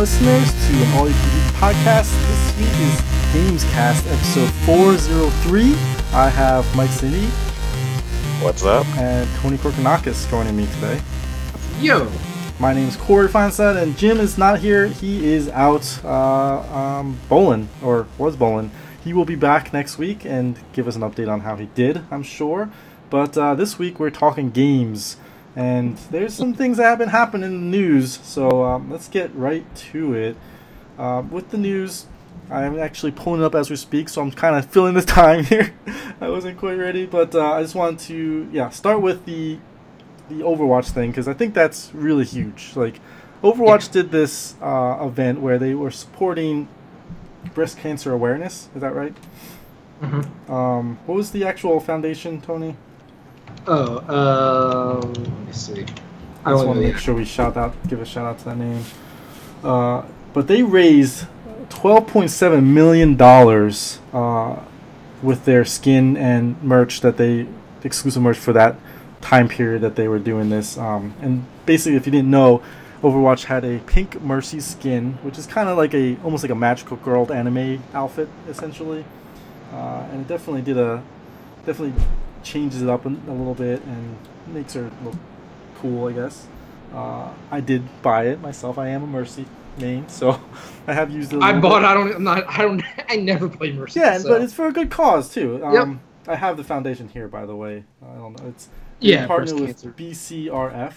listeners, to an All You Can Eat podcast. This week is Gamescast episode 403. I have Mike City What's up? and Tony Korkanakis joining me today. Yo, My name is Corey Feinstein, and Jim is not here. He is out uh, um, bowling, or was bowling. He will be back next week and give us an update on how he did, I'm sure. But uh, this week we're talking games, and there's some things that have been happening in the news, so um, let's get right to it. Uh, with the news, I'm actually pulling it up as we speak, so I'm kind of filling the time here. I wasn't quite ready, but uh, I just wanted to, yeah, start with the the Overwatch thing because I think that's really huge. Like, Overwatch did this uh, event where they were supporting breast cancer awareness. Is that right? Mhm. Um, what was the actual foundation, Tony? Oh, um, let me see. I I just want to make sure we shout out, give a shout out to that name. Uh, but they raised twelve point seven million dollars uh, with their skin and merch that they exclusive merch for that time period that they were doing this. Um, and basically, if you didn't know, Overwatch had a pink Mercy skin, which is kind of like a almost like a magical girl anime outfit, essentially. Uh, and it definitely did a definitely changes it up a, a little bit and makes her look cool, I guess. Uh, I did buy it myself. I am a Mercy main, so I have used it. a I little bought. bit. I don't. I'm not. I don't. I never play Mercy. Yeah, so. but it's for a good cause too. Um, Yep. I have the foundation here, by the way. I don't know. It's we yeah, partner breast with cancer. BCRF,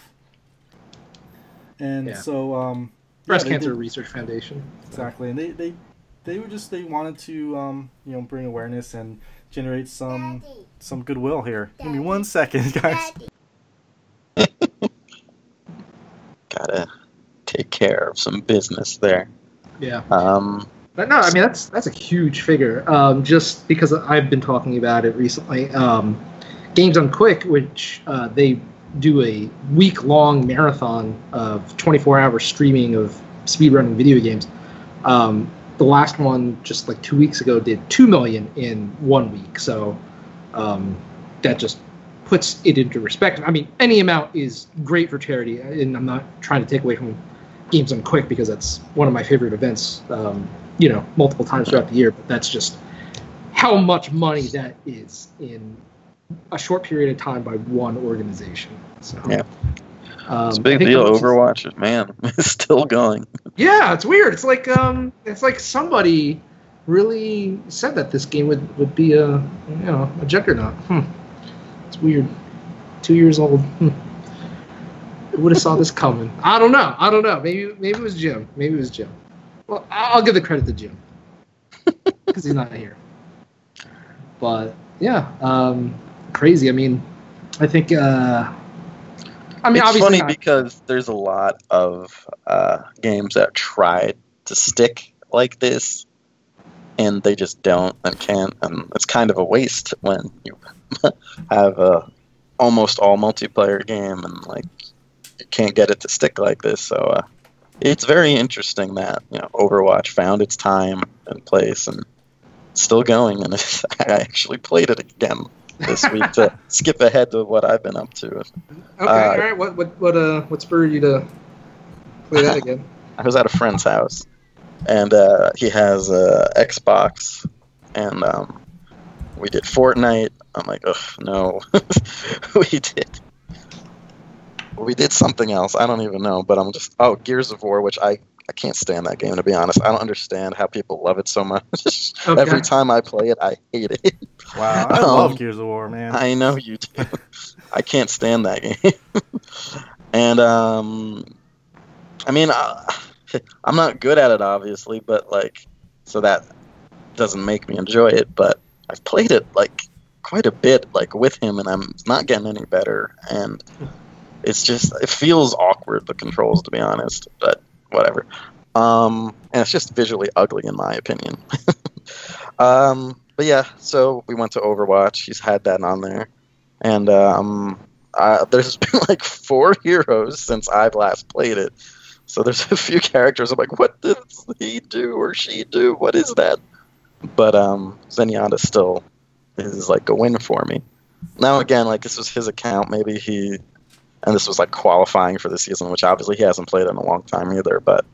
and Yeah. so um, Breast yeah, Cancer did- Research Foundation. exactly, and they they they were just they wanted to um, you know bring awareness and generate some some goodwill here. Give me one second, guys. Gotta take care of some business there. Yeah, Um, but no, I mean that's that's a huge figure. Um, just because I've been talking about it recently. Um, Games Done Quick, which uh, they do a week long marathon of 24 hour streaming of speedrunning video games. Um, the last one, just like two weeks ago, did two million in one week. So um, that just puts it into perspective. I mean, any amount is great for charity, and I'm not trying to take away from Games Done Quick because that's one of my favorite events. Um, you know, multiple times throughout the year. But that's just how much money that is in a short period of time by one organization. So Yeah. um, it's a I big deal. that's just- Overwatch, man, it's still going. yeah, it's weird. It's like um, it's like somebody really said that this game would, would be a you know a juggernaut. Hmm. It's weird. Two years old. Hmm. Would have saw this coming. I don't know. I don't know. Maybe maybe it was Jim. Maybe it was Jim. Well, I'll give the credit to Jim because he's not here. But yeah, um, crazy. I mean, I think. Uh, I mean, it's obviously funny not- because there's a lot of uh, games that tried to stick like this, and they just don't and can't, and it's kind of a waste when you have a almost all multiplayer game and like you can't get it to stick like this. So uh, it's very interesting that you know Overwatch found its time and place and still going, and I actually played it again this week to skip ahead to what I've been up to. Okay, Uh, all right. What what what uh what spurred you to play that again? I was at a friend's house, and uh, he has a Xbox, and um, we did Fortnite. I'm like, ugh, no, we did. We did something else. I don't even know, but I'm just oh Gears of War, which I I can't stand that game to be honest. I don't understand how people love it so much. Okay. Every time I play it, I hate it. Wow, I Um, love Gears of War, man. I know you do. I can't stand that game. and um, I mean, uh, I'm not good at it, obviously, but like, so that doesn't make me enjoy it. But I've played it like quite a bit, like with him, and I'm not getting any better. And it's just, it feels awkward the controls, to be honest. But whatever. Um, and it's just visually ugly, in my opinion. um, but yeah, so we went to Overwatch. He's had that on there, and um, uh, there's been like four heroes since I've last played it. So there's a few characters. I'm like, what does he do or she do? What is that? But um, Zenyatta still is like a win for me. Now again, like this was his account. Maybe he, and this was like qualifying for the season, which obviously he hasn't played in a long time either. But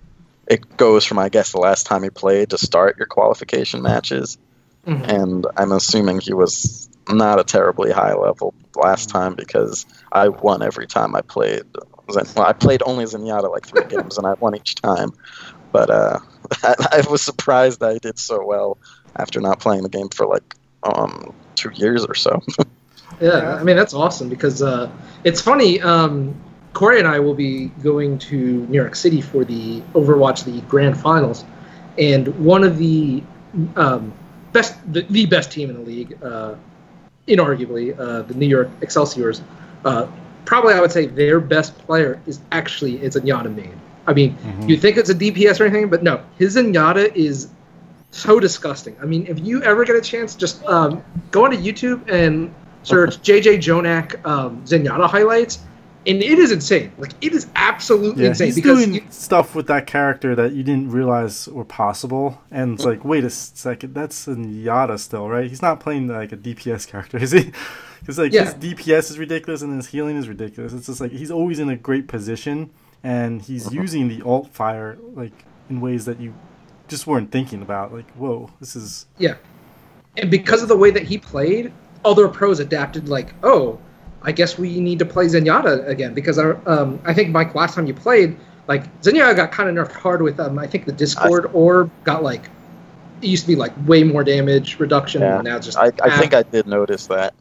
it goes from I guess the last time he played to start your qualification matches, Mhm. and I'm assuming he was not a terribly high level last time because I won every time I played. Zen- Well, I played only Zenyatta like three games and I won each time, but uh, I, was surprised that I did so well after not playing the game for like um, two years or so. Yeah, I mean that's awesome because uh, it's funny. Um, Corey and I will be going to New York City for the Overwatch the Grand Finals, and one of the um, best, the, the best team in the league, uh, inarguably, uh, the New York Excelsiors. Probably, I would say their best player is actually it's Zenyatta main. I mean, Mhm. you think it's a DPS or anything, but no, his Zenyatta is so disgusting. I mean, if you ever get a chance, just um, go onto YouTube and search JJ Jonak um, Zenyatta highlights, and it is insane. Like it is absolutely Yeah, insane he's because doing you- stuff with that character that you didn't realize were possible, and it's like, wait a second, that's a Yada still, right? He's not playing like a DPS character, is he? Because like Yeah. his DPS is ridiculous and his healing is ridiculous. It's just like he's always in a great position, and he's Uh-huh. using the alt fire like in ways that you just weren't thinking about. Like, whoa, this is yeah, and because of the way that he played, other pros adapted. Like, oh, I guess we need to play Zenyatta again because I, um, I think Mike last time you played, like Zenyatta got kind of nerfed hard with um, I think the Discord orb got like it used to be like way more damage reduction, Yeah. and now it's just I, I think I did notice that.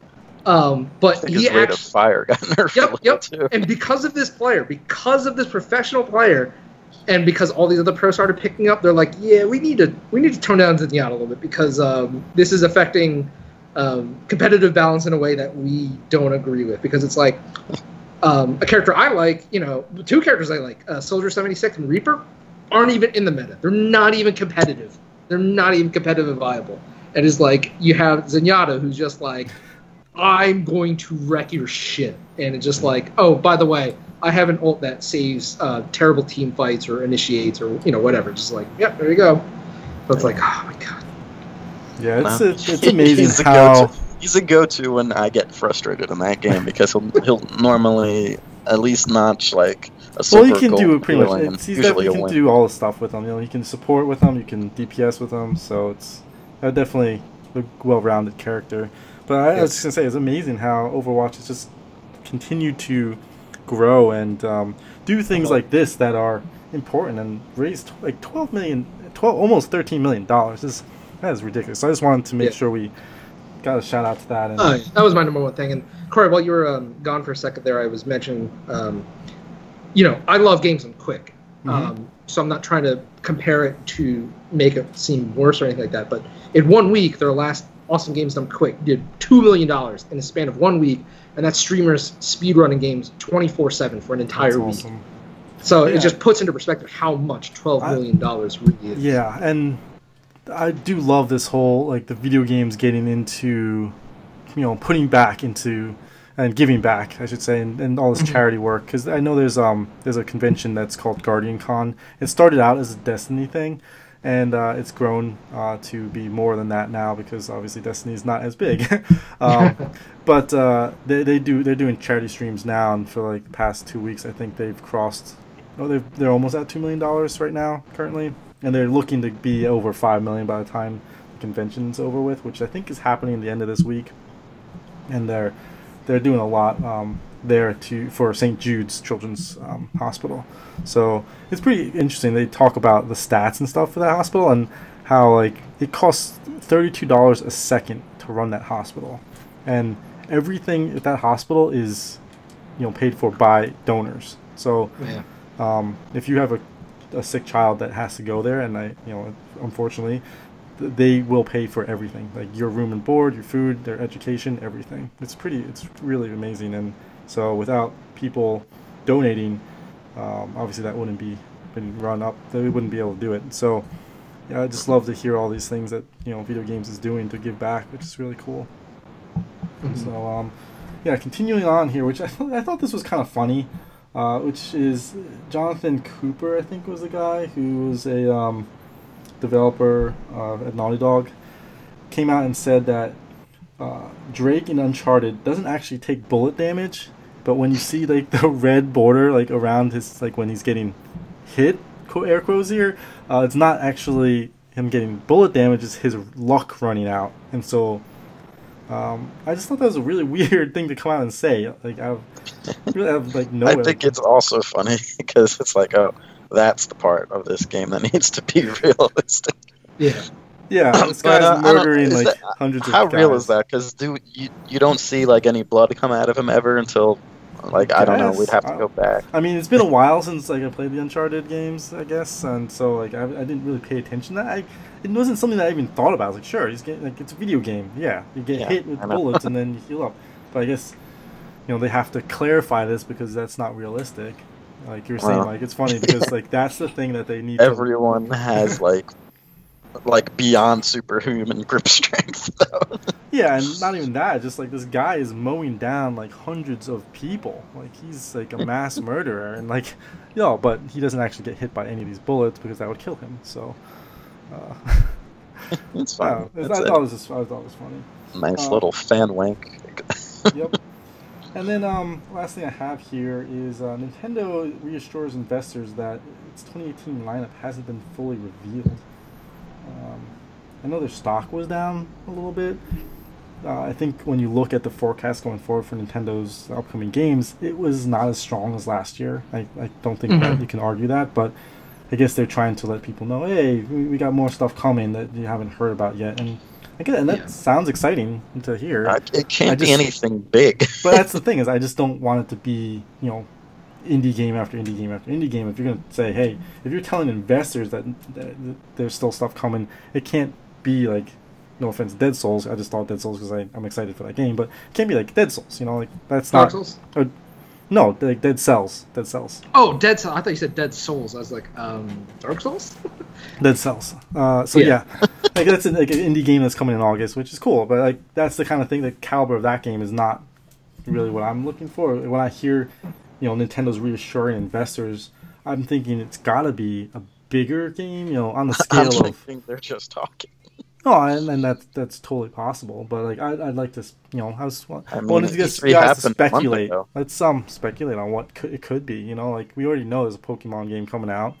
um, I but he his rate actually of fire got nerfed Yep, yep. too. and because of this player, because of this professional player, and because all these other pros started picking up, they're like, yeah, we need to we need to tone down Zenyatta a little bit because um, this is affecting um, competitive balance in a way that we don't agree with. Because it's like um, a character I like, you know, two characters I like, uh, Soldier seventy six and Reaper, aren't even in the meta. They're not even competitive. They're not even competitive and viable. And it's like you have Zenyatta, who's just like, I'm going to wreck your shit. And it's just like, oh, by the way, I have an ult that saves uh, terrible team fights or initiates or you know whatever. Just like, yep, there you go. So it's like, oh my god. Yeah, it's No. it's, it's amazing He's a how go-to. He's a go-to when I get frustrated in that game because he'll he'll normally at least notch like a well you can do pretty much. It's, he's usually you can win. do all the stuff with him. You know, you can support with him, you can DPS with him, so it's uh, definitely a well-rounded character. But I, I was just gonna say, it's amazing how Overwatch has just continued to grow and um, do things Uh-huh. like this that are important and raise like 12 million, 12 almost 13 million dollars. Is that is ridiculous. So I just wanted to make Yeah. sure we got a shout out to that. And yeah, that was my number one thing. And Corey, while you were um, gone for a second there, I was mentioning, um, you know, I love games done quick. Mhm. Um, so I'm not trying to compare it to make it seem worse or anything like that. But in one week, their last awesome games done quick did two million dollars in a span of one week, and that's streamers speedrunning games 24/7 for an entire that's week. awesome. So Yeah. it just puts into perspective how much 12 I- million dollars really is. Yeah, and I do love this whole like the video games getting into, you know, putting back into and giving back, I should say, and, and all this Mhm. charity work. Because I know there's um there's a convention that's called Guardian Con. It started out as a Destiny thing, and uh, it's grown uh, to be more than that now because obviously Destiny is not as big. um, but uh, they, they do they're doing charity streams now, and for like the past two weeks, I think they've crossed. Oh, they've, they're almost at two million dollars right now currently, and they're looking to be over five million by the time the convention's over with, which I think is happening at the end of this week. And they're they're doing a lot um, there to for St. Jude's Children's um, Hospital. So it's pretty interesting. They talk about the stats and stuff for that hospital and how like it costs thirty two dollars a second to run that hospital, and everything at that hospital is you know paid for by donors. So Yeah. um, if you have a, a sick child that has to go there, and I, you know, unfortunately, they will pay for everything, like your room and board, your food, their education, everything. It's pretty, it's really amazing, and so without people donating, um, obviously that wouldn't be been run up. They wouldn't be able to do it. So, yeah, I just love to hear all these things that you know video games is doing to give back, which is really cool. Mhm. So, um, yeah, continuing on here, which I, th- I thought this was kind of funny, uh, which is Jonathan Cooper, I think was the guy who was a um, developer uh, at Naughty Dog, came out and said that uh, Drake in Uncharted doesn't actually take bullet damage, but when you see like the red border like around his like when he's getting hit, air quotes here. Uh, it's not actually him getting bullet damage; it's his luck running out, and so. Um, I just thought that was a really weird thing to come out and say. Like I really have like no. I think it's also funny because it's like, oh, that's the part of this game that needs to be realistic. Yeah. Yeah, this But, guy's uh, I don't- murdering like that- hundreds of How guys. real is that? Because do you you don't see like any blood come out of him ever until like I don't know. We'd have to I- go back. I mean, it's been a while since like I played the Uncharted games, I guess, and so like I, I didn't really pay attention. to that I it wasn't something that I even thought about. I was like, sure, he's getting like it's a video game. Yeah, you get Yeah, hit with bullets and then you heal up. But I guess you know they have to clarify this because that's not realistic. Like you're saying, Well, like it's funny because like that's the thing that they need. to... Everyone has like like beyond superhuman grip strength. Though. Yeah, and not even that. Just like this guy is mowing down like hundreds of people. Like he's like a mass murderer, and like, yo, but he doesn't actually get hit by any of these bullets because that would kill him. So, uh, it's fine. don't know. It's I a thought it was just, I thought it was funny. nice uh, little fan wink. Yep. and then um, last thing I have here is uh, Nintendo reassures investors that its 2018 lineup hasn't been fully revealed. Um, I know their stock was down a little bit. Uh, I think when you look at the forecast going forward for Nintendo's upcoming games, it was not as strong as last year. I, I don't think that Mhm. you can argue that, but I guess they're trying to let people know, hey, we, we got more stuff coming that you haven't heard about yet, and I get, and that Yeah. sounds exciting to hear. Uh, it can't I be anything big. but that's the thing is, I just don't want it to be, you know, indie game after indie game after indie game. If you're gonna say, hey, if you're telling investors that, that there's still stuff coming, it can't be like, no offense, Dead Souls. I just thought Dead Souls because I'm excited for that game, but it can't be like Dead Souls. You know, like that's Dark not. Souls. No, like Dead Cells. Dead Cells. Oh, Dead Cells. I thought you said Dead Souls. I was like, um, Dark Souls. Dead Cells. Uh, so yeah, Yeah. like that's an, like an indie game that's coming in August, which is cool. But like that's the kind of thing. The caliber of that game is not really what I'm looking for. When I hear, you know, Nintendo's reassuring investors, I'm thinking it's got to be a bigger game. You know, on the scale I'm scale of thinking they're just talking. Oh, and, and that's that's totally possible. But like I'd, I'd like to, you know, I was I mean, wanted to get guys to happened a month speculate. Let's um speculate on what could, it could be. You know, like we already know there's a Pokemon game coming out,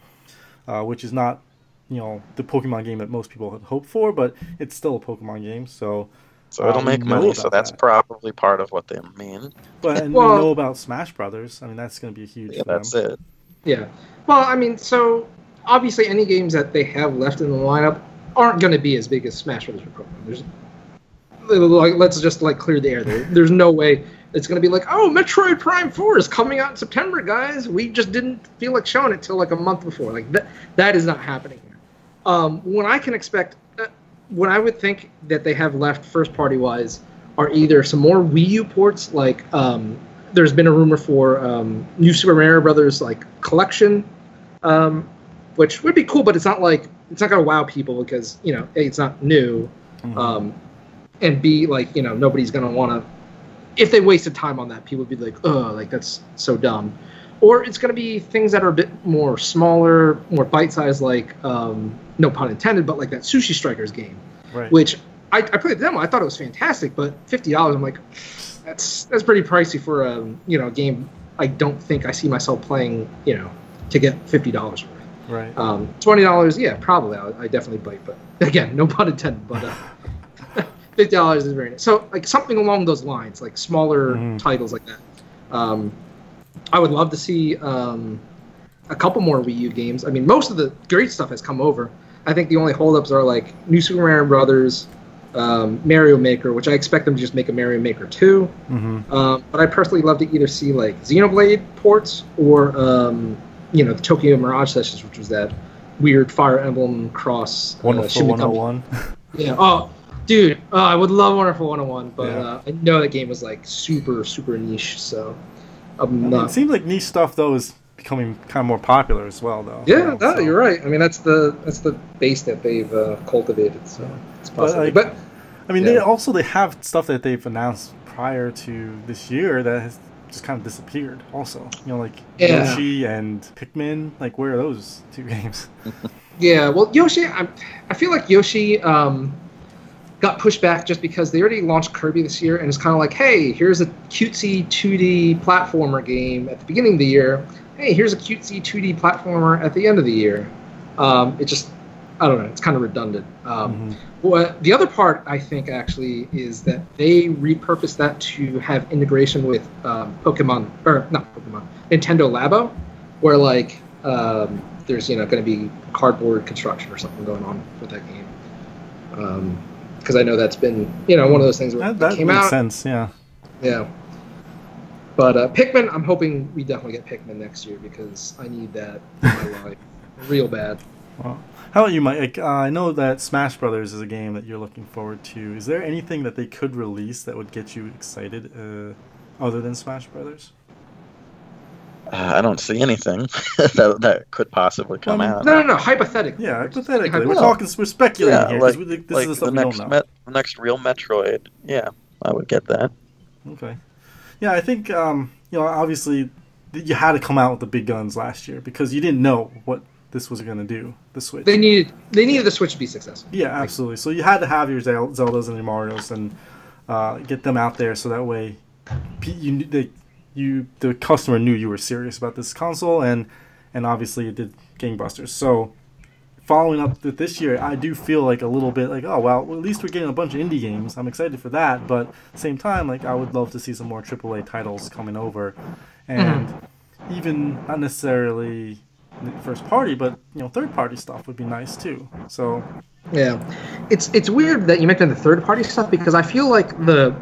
uh, which is not, you know, the Pokemon game that most people had hoped for, but it's still a Pokemon game. So, So it'll Uh, make money. So that's that. probably part of what they mean. but and Well- we know about Smash Brothers. I mean, that's going to be a huge. Yeah, that's them. it. Yeah. Well, I mean, so obviously any games that they have left in the lineup aren't going to be as big as Smash Brothers Pokemon. There's like let's just like clear the air there. There's no way it's going to be like, "Oh, Metroid Prime 4 is coming out in September, guys. We just didn't feel like showing it till like a month before." Like that that is not happening. Um, when I can expect uh, what I would think that they have left first party wise are either some more Wii U ports like um, there's been a rumor for um, new Super Mario Brothers like collection, um, which would be cool, but it's not like it's not gonna wow people because you know A, it's not new, Mhm. um, and B like you know nobody's gonna want to. If they wasted time on that, people would be like, "Oh, like that's so dumb," or it's gonna be things that are a bit more smaller, more bite-sized, like um, no pun intended, but like that Sushi Strikers game right. which I, I played the demo. I thought it was fantastic, but fifty dollars, I'm like, that's that's pretty pricey for a you know game. I don't think I see myself playing you know to get fifty dollars worth. Right. Um, Twenty dollars, yeah, probably. I, I definitely bite, but again, no pun intended. But uh, fifty dollars is very nice. So like something along those lines, like smaller Mhm. titles like that. Um, I would love to see um, a couple more Wii U games. I mean, most of the great stuff has come over. I think the only holdups are like New Super Mario Brothers, um, Mario Maker, which I expect them to just make a Mario Maker 2. hmm Um, but I personally love to either see like Xenoblade ports or um, you know the Tokyo Mirage Sessions, which was that weird Fire Emblem cross. uh, Wonderful Shin 101. Yeah. Oh, dude, oh, I would love Wonderful 101, but Yeah. uh, I know that game was like super super niche, so I I'm mean, it seems like niche stuff though is becoming kind of more popular as well, though. Yeah, you know, no, so- you're right. I mean, that's the that's the base that they've uh, cultivated, so it's But, possible. like, But, I mean, they also they have stuff that they've announced prior to this year that has just kind of disappeared. Also, you know, like Yeah. Yoshi and Pikmin. Like, where are those two games? yeah, well, Yoshi, I, I feel like Yoshi um, got pushed back just because they already launched Kirby this year, and it's kind of like, hey, here's a cutesy 2D platformer game at the beginning of the year, hey, here's a cutesy 2D platformer at the end of the year. Um, it just, I don't know, it's kind of redundant. Um, Mhm. What the other part I think actually is that they repurposed that to have integration with um, Pokemon or not Pokemon, Nintendo Labo, where like um, there's you know going to be cardboard construction or something going on with that game. Because I know that's been you know one of those things where That, it that came makes out, sense. Yeah. yeah. But uh, Pikmin, I'm hoping we definitely get Pikmin next year because I need that in my life real bad. Well, how about you, Mike? Uh, I know that Smash Brothers is a game that you're looking forward to. Is there anything that they could release that would get you excited, uh, other than Smash Brothers? Uh, I don't see anything that, that could possibly come Well, I out. No, no, no. Hypothetically. Yeah, We're hypothetically, we're talking, we're speculating Yeah, here like, because this like is the the stuff we don't next know. Met, the next real Metroid. Yeah, I would get that. Okay. Yeah, I think um, you know obviously you had to come out with the big guns last year because you didn't know what this was going to do. The Switch. They needed they needed the Switch to be successful. Yeah, absolutely. So you had to have your Zeldas and your Mario's and uh, get them out there so that way you knew- the you the customer knew you were serious about this console and and obviously it did gangbusters. So following up with this year, I do feel like a little bit like oh well, at least we're getting a bunch of indie games. I'm excited for that, but same time, like I would love to see some more AAA titles coming over, and even not necessarily first party, but you know third party stuff would be nice too. So Yeah, it's it's weird that you mentioned the third party stuff because I feel like the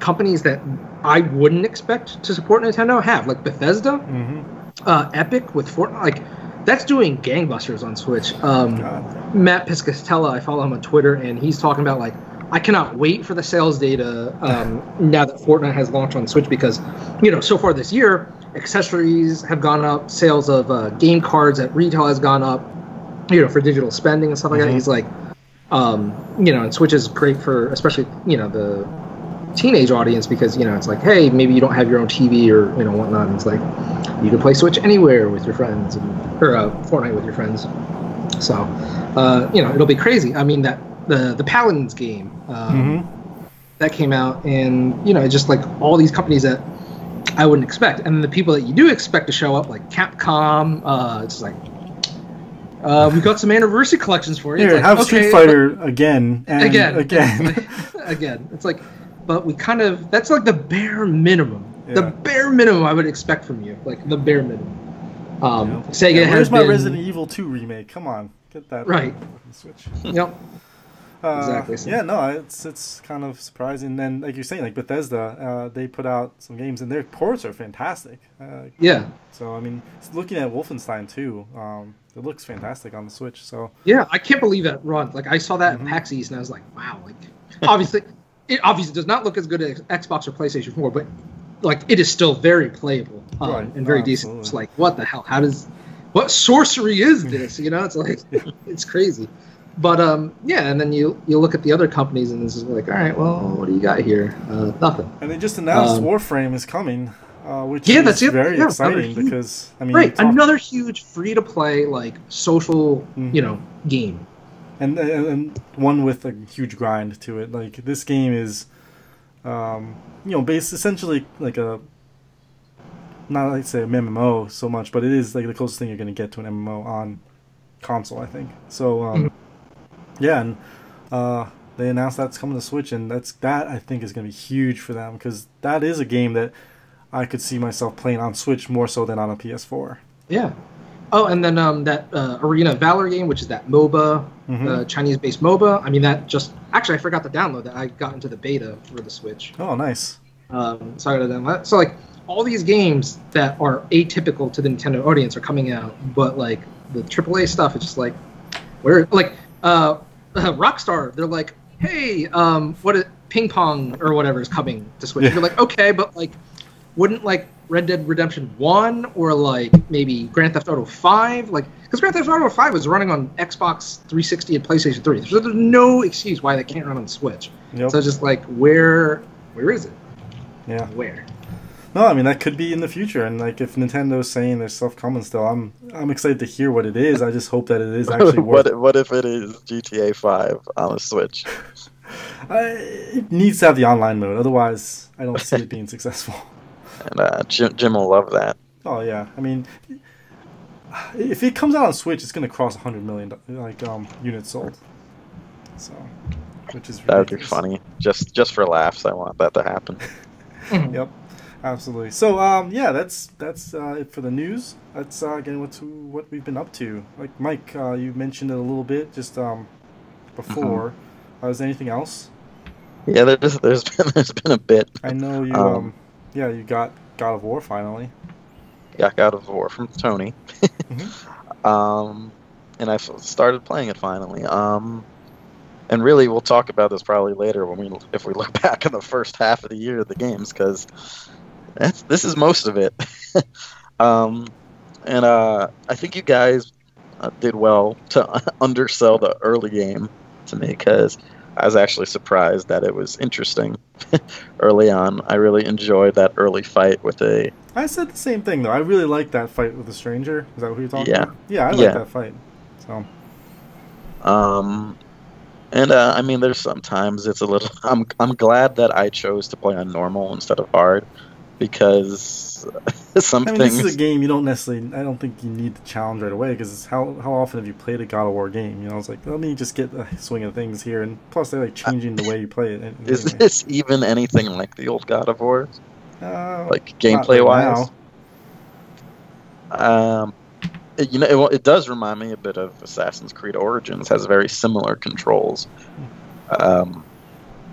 companies that I wouldn't expect to support Nintendo have like Bethesda, mhm. uh, Epic with Fortnite, like that's doing gangbusters on Switch. Um, Matt Piscatella, I follow him on Twitter, and he's talking about like I cannot wait for the sales data um, now that Fortnite has launched on Switch because you know so far this year accessories have gone up, sales of uh, game cards at retail has gone up, you know for digital spending and stuff like that. Mhm. He's like, um, you know, and Switch is great for especially you know the teenage audience because you know it's like hey maybe you don't have your own TV or you know whatnot. And it's like you can play Switch anywhere with your friends and or uh, Fortnite with your friends. So, uh, you know, it'll be crazy. I mean, that the the Paladins game um, Mhm. that came out, and you know, just like all these companies that I wouldn't expect, and the people that you do expect to show up, like Capcom, uh, it's like. Uh, we got some anniversary collections for you. Here, like, have okay, Street Fighter again and again, again. again. It's like, but we kind of that's like the bare minimum. The bare minimum I would expect from you, like the bare minimum. Um, Yeah. Sega Yeah, has where's my been, Resident Evil 2 remake? Come on, get that Right. on the Switch. Yep. Uh, Exactly, so- Yeah, no, it's it's kind of surprising. And like you're saying, like Bethesda, uh, they put out some games and their ports are fantastic. Uh, Yeah. so I mean, looking at Wolfenstein 2, um, it looks fantastic on the Switch. So Yeah, I can't believe that runs. Like I saw that Mhm. at PAX East and I was like, wow. Like obviously, it obviously does not look as good as Xbox or PlayStation 4, but like it is still very playable um, Right. and very Oh, decent. It's like what the hell? How does what sorcery is this? You know, it's like it's crazy. But um, yeah, and then you you look at the other companies and it's just like, all right, well, what do you got here? Uh, nothing. and they just announced Um, Warframe is coming, uh, which Yeah, is that's very yeah, exciting huge- because I mean, Right, another huge free to play like social, Mhm. you know, game. and, and and one with a huge grind to it. Like this game is, um, you know, based essentially like a not like say a MMO so much, but it is like the closest thing you're going to get to an MMO on console, I think. So um, yeah, and uh, they announced that's coming to Switch, and that's that I think is going to be huge for them because that is a game that I could see myself playing on Switch more so than on a PS4. Yeah. Oh, and then um, that uh, Arena of Valor game, which is that MOBA, Mhm. uh, Chinese-based MOBA. I mean, that just actually I forgot to download that. I got into the beta for the Switch, Oh, nice. um, so I got to download. that. So like all these games that are atypical to the Nintendo audience are coming out, but like the AAA stuff is just like where like uh, Rockstar, they're like, hey, um, what is ping pong or whatever is coming to Switch. Yeah. You're like, okay, but like wouldn't like Red Dead Redemption One or like maybe Grand Theft Auto Five, like because Grand Theft Auto Five was running on Xbox 360 and PlayStation 3. So there's no excuse why they can't run on Switch. Yep. So it's just like where where is it? yeah. Where? No, I mean that could be in the future, and like if Nintendo's saying there's stuff coming still, I'm I'm excited to hear what it is. I just hope that it is actually worth. what what if it is GTA Five on a Switch? I, it needs to have the online mode, otherwise I don't see it being successful. And uh, Jim, Jim will love that. Oh yeah, I mean, if it comes out on Switch, it's gonna cross 100 million like um units sold. So, which is That would be funny. Just just for laughs, I want that to happen. Yep, absolutely. So um yeah, that's that's uh, it for the news. Let's uh, get into what we've been up to. Like Mike, uh, you mentioned it a little bit just um before. Mm-hmm. Uh, is there anything else? Yeah, there's there's been there's been a bit. I know you um, Um, yeah you got God of War finally. Got God of War from Tony. Mhm. um, and I started playing it finally. Um, and really, we'll talk about this probably later when we if we look back on the first half of the year of the games because that's this is most of it. um, and uh, I think you guys uh, did well to undersell the early game to me because I was actually surprised that it was interesting early on. I really enjoyed that early fight with a I said the same thing though. I really like that fight with the stranger. Is that what you're talking Yeah. about? Yeah, I like Yeah. that fight. So Um, and uh, I mean, there's sometimes it's a little. I'm I'm glad that I chose to play on normal instead of hard because some I mean, this is a game you don't necessarily. I don't think you need the challenge right away because how how often have you played a God of War game? You know, it's like let me just get the swing of things here, and plus they're like changing the way you play it. an- is this even anything like the old God of War, Uh, like gameplay right wise? Um, it, you know, it, it does remind me a bit of Assassin's Creed Origins. Has very similar controls. Um,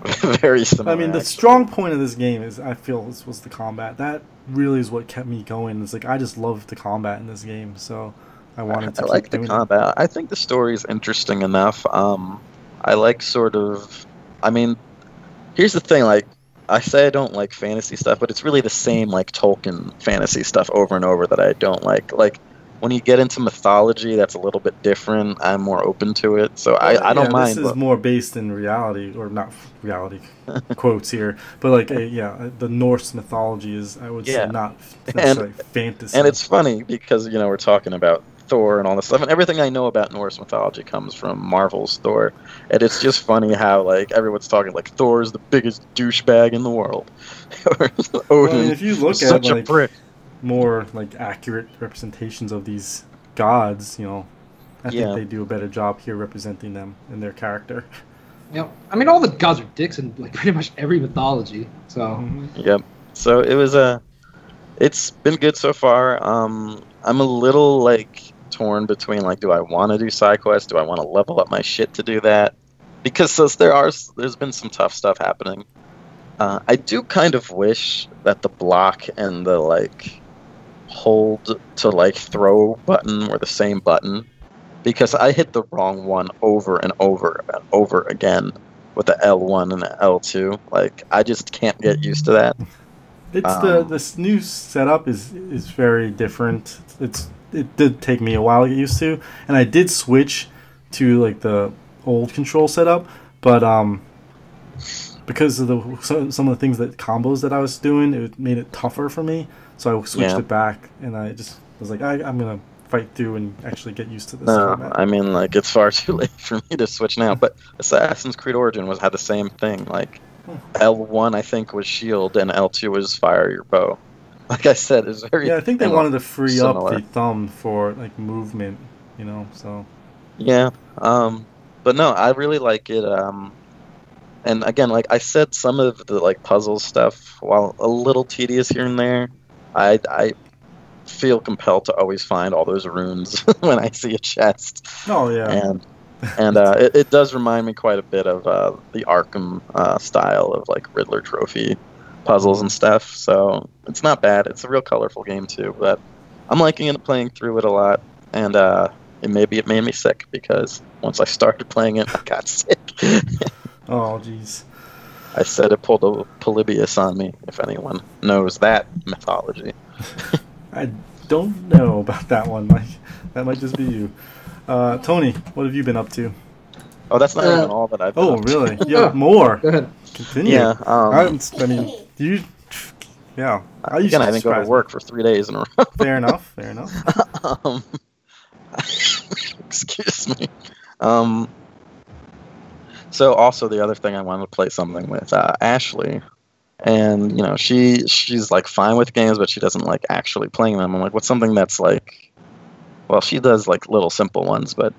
very similar. I mean, the actually. strong point of this game is I feel this was the combat. That really is what kept me going. It's like I just love the combat in this game, so I wanted to I like the doing it. combat. I think the story is interesting enough. Um, I like sort of. I mean, here's the thing. Like, I say I don't like fantasy stuff, but it's really the same like Tolkien fantasy stuff over and over that I don't like. Like when you get into mythology, that's a little bit different. I'm more open to it, so I, I don't yeah, mind. This is more based in reality, or not reality quotes here, but like a, yeah, uh, the Norse mythology is I would Yeah. say not necessarily fantasy. and it's funny because you know we're talking about Thor and all this stuff, and everything I know about Norse mythology comes from Marvel's Thor, and it's just funny how like everyone's talking like Thor is the biggest douchebag in the world, or Odin Well, I mean, if you look at such a like prick. More like accurate representations of these gods, you know, I Yeah. think they do a better job here representing them in their character. You know, I mean, all the gods are dicks in like pretty much every mythology. So Mhm. Yep. So it was a. It's been good so far. Um, I'm a little like torn between like, do I want to do side quests? Do I want to level up my shit to do that? Because since there are, there's been some tough stuff happening. Uh, I do kind of wish that the block and the like hold to like throw button were the same button, because I hit the wrong one over and over and over again with the L1 and the L2. Like I just can't get used to that. It's the Um, this new setup is is very different. It's it did take me a while to get used to, and I did switch to like the old control setup, but um because of the some of the things that combos that I was doing, it made it tougher for me. So I switched Yeah. it back, and I just was like, I, I'm gonna fight through and actually get used to this. No, combat. I mean like it's far too late for me to switch now. But Assassin's Creed Origin was had the same thing. Like Hmm. L1 I think was shield and L2 was fire your bow. Like I said, it's very yeah, I think they wanted to free up the thumb for like movement, you know. So Yeah. Um but no, I really like it um and again like I said some of the like puzzle stuff while a little tedious here and there, I I feel compelled to always find all those runes when I see a chest. oh yeah, And and uh, it, it does remind me quite a bit of uh, the Arkham uh, style of like Riddler trophy puzzles and stuff. So it's not bad. It's a real colorful game too. But I'm liking it, playing through it a lot, and uh, it maybe it made me sick because once I started playing it, I got sick. oh jeez. I said it pulled a Polybius on me. If anyone knows that mythology, I don't know about that one, Mike. That might just be you. Uh, Tony, what have you been up to? oh, that's not Uh, even all that I've. been Oh, up to. really? Yeah, more. go ahead. Continue. Yeah. Um, I'm, I mean, you. Yeah. I used again, I to didn't go to surprise me. work for three days in a row. Fair enough. Fair enough. um, excuse me. Um, so also the other thing I wanted to play something with uh, Ashley, and you know she she's like fine with games, but she doesn't like actually playing them. I'm like, what's something that's like, well, she does like little simple ones, but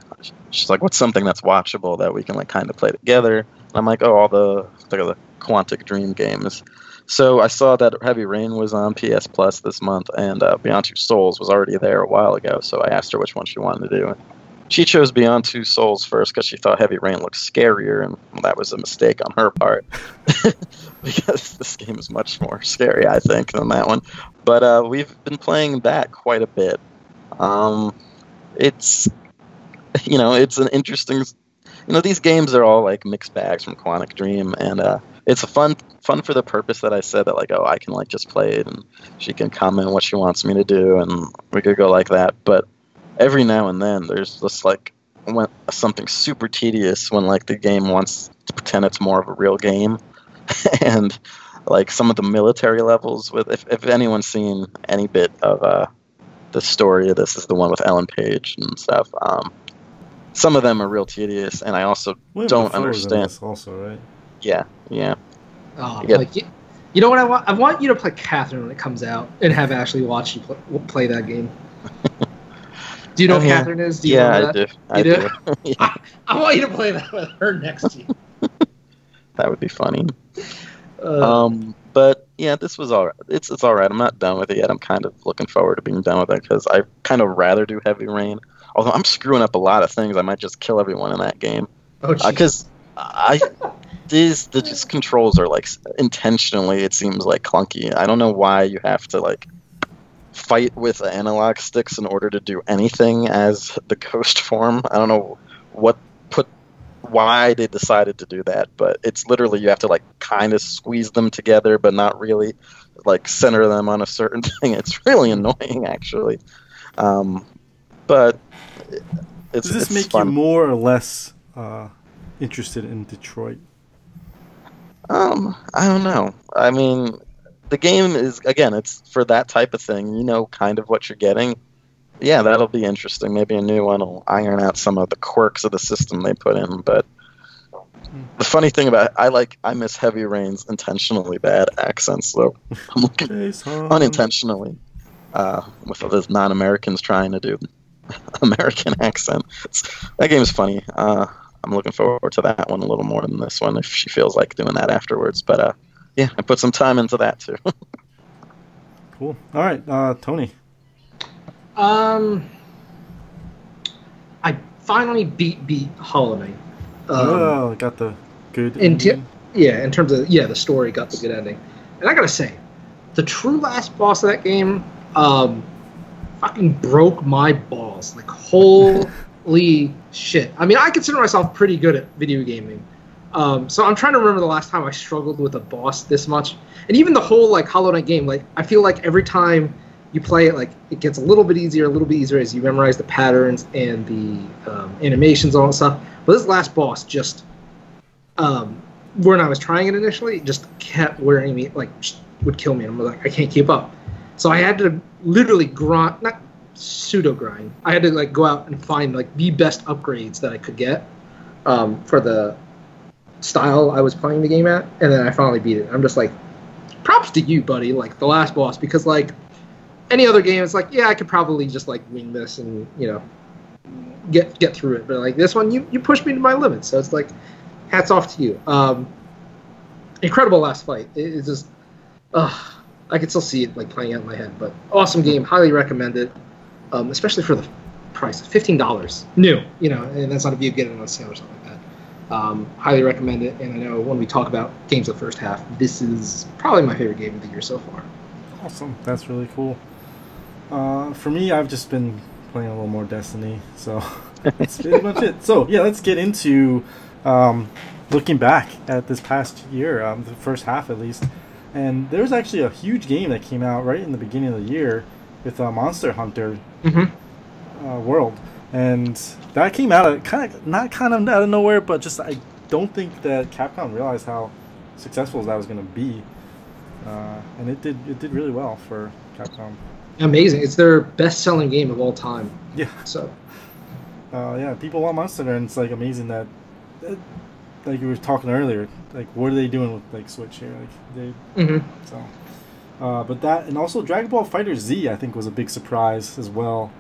she's like, what's something that's watchable that we can like kind of play together? And I'm like, oh, all the the Quantic Dream games. So I saw that Heavy Rain was on PS Plus this month, and uh, Beyond Two Souls was already there a while ago. So I asked her which one she wanted to do. She chose Beyond Two Souls first because she thought Heavy Rain looked scarier, and that was a mistake on her part because this game is much more scary, I think, than that one. But uh, we've been playing that quite a bit. Um, it's you know, it's an interesting. You know, these games are all like mixed bags from Quantic Dream, and uh, it's a fun fun for the purpose that I said that like oh I can like just play it and she can comment what she wants me to do and we could go like that. But every now and then there's just like when, something super tedious when like the game wants to pretend it's more of a real game, and like some of the military levels with if if anyone's seen any bit of uh the story of this is the one with Ellen Page and stuff. Um, some of them are real tedious, and I also Willem don't Dafoe is in understand. this Also, right? Yeah, yeah. Oh, You get- like, you, you know what I want? I want you to play Catherine when it comes out, and have Ashley watch you play, play that game. Do you know Oh, who yeah. Catherine is? Do you yeah, know I do. I You do. do? yeah, I, I want you to play that with her next to you. that would be funny. Uh, Um, but yeah, this was all right. It's it's all right. I'm not done with it yet. I'm kind of looking forward to being done with it because I kind of rather do Heavy Rain. Although I'm screwing up a lot of things, I might just kill everyone in that game. oh, because I these the just controls are like intentionally it seems like clunky. I don't know why you have to like fight with analog sticks in order to do anything as the ghost form. I don't know what put why they decided to do that, but it's literally you have to like kind of squeeze them together but not really like center them on a certain thing. It's really annoying actually. Um, but it's, Does this it's make fun. you more or less uh, interested in Detroit? Um, I don't know. I mean, the game is again, it's for that type of thing. You know, kind of what you're getting. Yeah, that'll be interesting. Maybe a new one will iron out some of the quirks of the system they put in. But the funny thing about it, I like I miss Heavy Rain's intentionally bad accents, so I'm looking unintentionally uh, with those non-Americans trying to do American accent. It's, that game is funny. Uh, I'm looking forward to that one a little more than this one if she feels like doing that afterwards. But uh, yeah, I put some time into that too. Cool. All right, uh, Tony. um, I finally beat beat Hollow Knight. Um, oh, got the good. in t- ending. yeah, in terms of yeah, the story got the good ending, and I gotta say, the true last boss of that game, um, fucking broke my balls. Like holy shit! I mean, I consider myself pretty good at video gaming, um, so I'm trying to remember the last time I struggled with a boss this much, and even the whole like Hollow Knight game. Like I feel like every time you play it, like it gets a little bit easier, a little bit easier as you memorize the patterns and the um, animations, all that stuff. But this last boss just um, when I was trying it initially, it just kept wearing me, like, would kill me. And I'm like, I can't keep up. So I had to literally grind, not pseudo grind. I had to like go out and find like the best upgrades that I could get um, for the style I was playing the game at, and then I finally beat it. I'm just like, props to you, buddy. Like the last boss, because like any other game, it's like, yeah, I could probably just like wing this and you know get get through it. But like this one, you you pushed me to my limits. So it's like, hats off to you. Um, incredible last fight. It, it's just, ugh, I can still see it like playing out in my head. But awesome game. Highly recommend it, um, especially for the price, fifteen dollars new. You know, and that's not if you get it on sale or something. Um, highly recommend it. And I know when we talk about games of the first half, this is probably my favorite game of the year so far. Awesome. That's really cool. Uh, for me, I've just been playing a little more Destiny, so that's pretty much it. So yeah, let's get into um, looking back at this past year, um, the first half at least. And there was actually a huge game that came out right in the beginning of the year with uh, Monster Hunter Mm-hmm. uh, World, and that came out of kind of not kind of out of nowhere, but just I don't think that Capcom realized how successful that was going to be, uh, and it did it did really well for Capcom. Amazing. It's their best-selling game of all time. Yeah. So Uh, yeah, people want Monster Hunter, and it's like amazing that, that, like we were talking earlier, like what are they doing with like Switch here? Like they mm-hmm. so, uh, but that and also Dragon Ball Fighter Z, I think was a big surprise as well.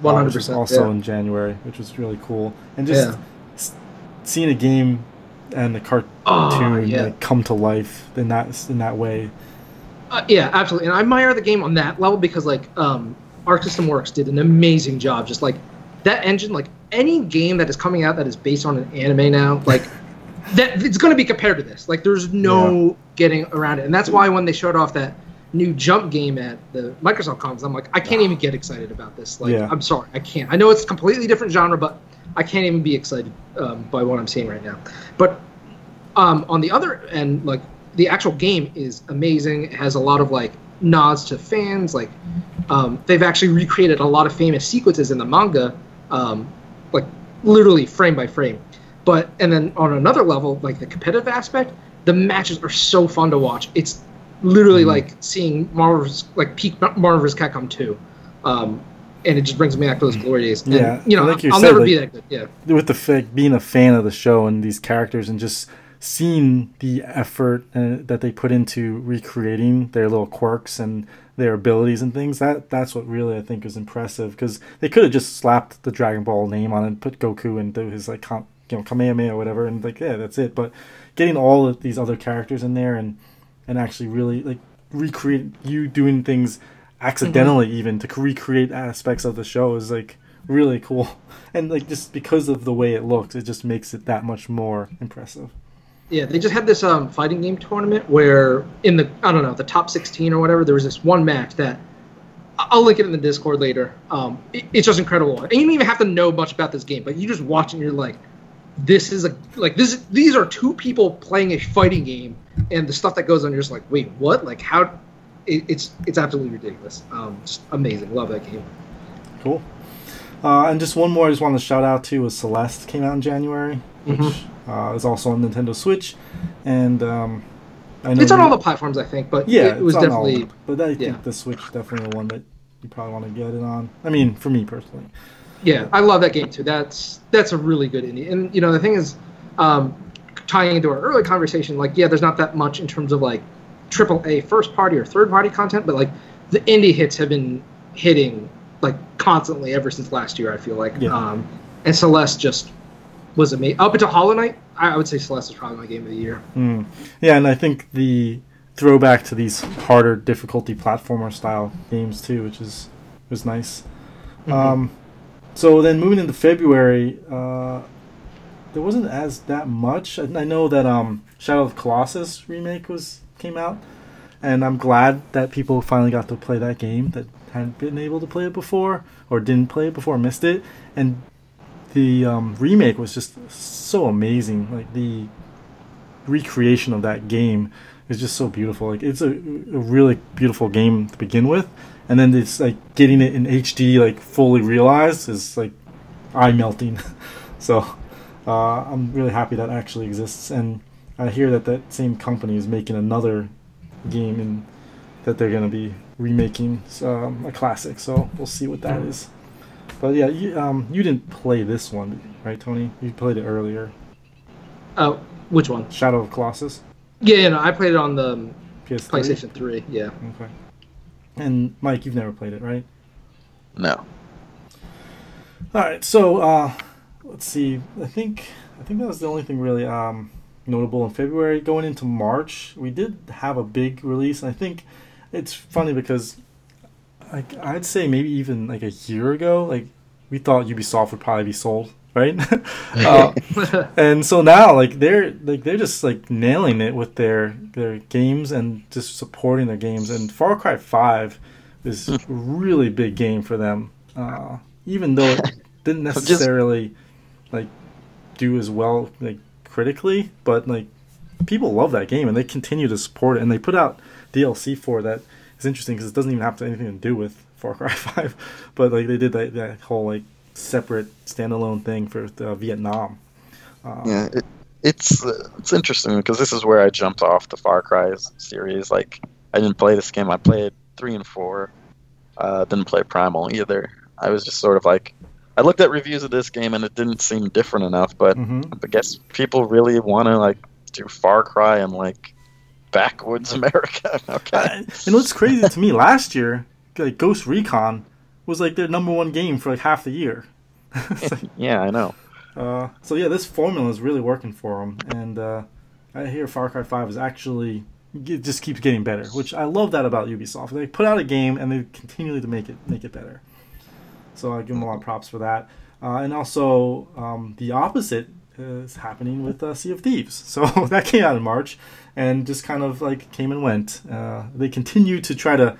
One hundred percent. also yeah. in January, which was really cool. And just Yeah. seeing a game and the cartoon Oh, yeah. like, come to life in that in that way. Uh, yeah, absolutely. And I admire the game on that level because like um, Arc System Works did an amazing job. Just like that engine, like any game that is coming out that is based on an anime now, like that it's going to be compared to this. Like there's no getting around it. And that's why when they showed off that new Jump game at the Microsoft conference, I'm like, I can't even get excited about this. Like Yeah. I'm sorry, I can't. I know it's a completely different genre, but I can't even be excited um, by what I'm seeing right now. But um, on the other end, like the actual game is amazing. It has a lot of like nods to fans. Like um, they've actually recreated a lot of famous sequences in the manga, um, like literally frame by frame. But and then on another level, like the competitive aspect, the matches are so fun to watch. It's literally Mhm. like seeing Marvel's like peak Marvel's. Capcom 2. Um, and it just brings me back to those glory days. And, Yeah, you know, like you I'll said, never like- be that good. Yeah. with the fact being a fan of the show and these characters and just seeing the effort uh, that they put into recreating their little quirks and their abilities and things that that's what really I think is impressive because they could have just slapped the Dragon Ball name on it and put Goku and do his like com- you know Kamehameha or whatever and like yeah that's it but getting all of these other characters in there and and actually really like recreate you doing things accidentally even to recreate aspects of the show is like really cool. And like just because of the way it looks it just makes it that much more impressive. Yeah, they just had this um, fighting game tournament where in the I don't know the top 16 or whatever there was this one match that I- I'll link it in the Discord later. Um, it- it's just incredible, and you don't even have to know much about this game, but you just watch it and you're like, this is a like this. These are two people playing a fighting game, and the stuff that goes on, you're just like, wait, what? Like how? It, it's it's absolutely ridiculous. Um, just amazing. Love that game. cool uh, and just one more I just wanted to shout out to was Celeste came out in January which Mhm. uh, is also on Nintendo Switch and um, I know It's on all the platforms, I think, but yeah it was all of definitely them. but I think yeah. the Switch is definitely the one that you probably want to get it on I mean for me personally Yeah, I love that game too. That's that's a really good indie. And you know, the thing is, um, tying into our early conversation, like yeah, there's not that much in terms of like triple A first party or third party content, but like the indie hits have been hitting like constantly ever since last year. I feel like, Yeah. um, and Celeste just was amazing. Up until Hollow Knight, I, I would say Celeste is probably my game of the year. Mm. Yeah, and I think the throwback to these harder difficulty platformer style games too, which is was nice. Mhm. Um, so then moving into February, uh, there wasn't as that much. I, I know that um, Shadow of Colossus remake was came out, and I'm glad that people finally got to play that game that hadn't been able to play it before or didn't play it before, missed it, and the um, remake was just so amazing. Like the recreation of that game is just so beautiful. Like it's a, a really beautiful game to begin with, and then it's like getting it in HD, like fully realized, is like eye melting. so uh, I'm really happy that actually exists, and I hear that that same company is making another game and that they're gonna be remaking um, a classic. So we'll see what that is. But yeah, you um you didn't play this one, right, Tony? You played it earlier. Uh, which one? Shadow of Colossus, Yeah, yeah, no, I played it on the um, PS3. PlayStation 3. Yeah. Okay. And Mike, you've never played it, right? No. All right. So uh, let's see. I think I think that was the only thing really um, notable in February. Going into March, we did have a big release, and I think it's funny because like I'd say maybe even like a year ago, like we thought Ubisoft would probably be sold, right? uh, and so now like they're like they're just like nailing it with their their games and just supporting their games. And far cry 5 is a really big game for them uh, even though it didn't Just- necessarily like do as well like critically but like people love that game and they continue to support it. And they put out dlc for that it's interesting because it doesn't even have to, anything to do with far cry 5 but like they did that, that whole like separate standalone thing for uh, vietnam uh, Yeah, it, it's uh, it's interesting because this is where I jumped off the Far Cry series. Like, I didn't play this game. I played three and four. Uh, didn't play Primal either. I was just sort of like, I looked at reviews of this game and it didn't seem different enough. But mhm. I guess people really want to like do Far Cry and like backwoods America. okay. Uh, and what's crazy to me, last year, like Ghost Recon was like their number one game for like half the year. like, yeah, I know. uh, so yeah, this formula is really working for them, and uh, I hear Far Cry Five is actually it just keeps getting better, which I love that about Ubisoft. They put out a game and they continually to make it make it better. So I give them a lot of props for that. Uh, and also um, the opposite is happening with uh, Sea of Thieves. So that came out in March and just kind of like came and went. Uh, they continue to try to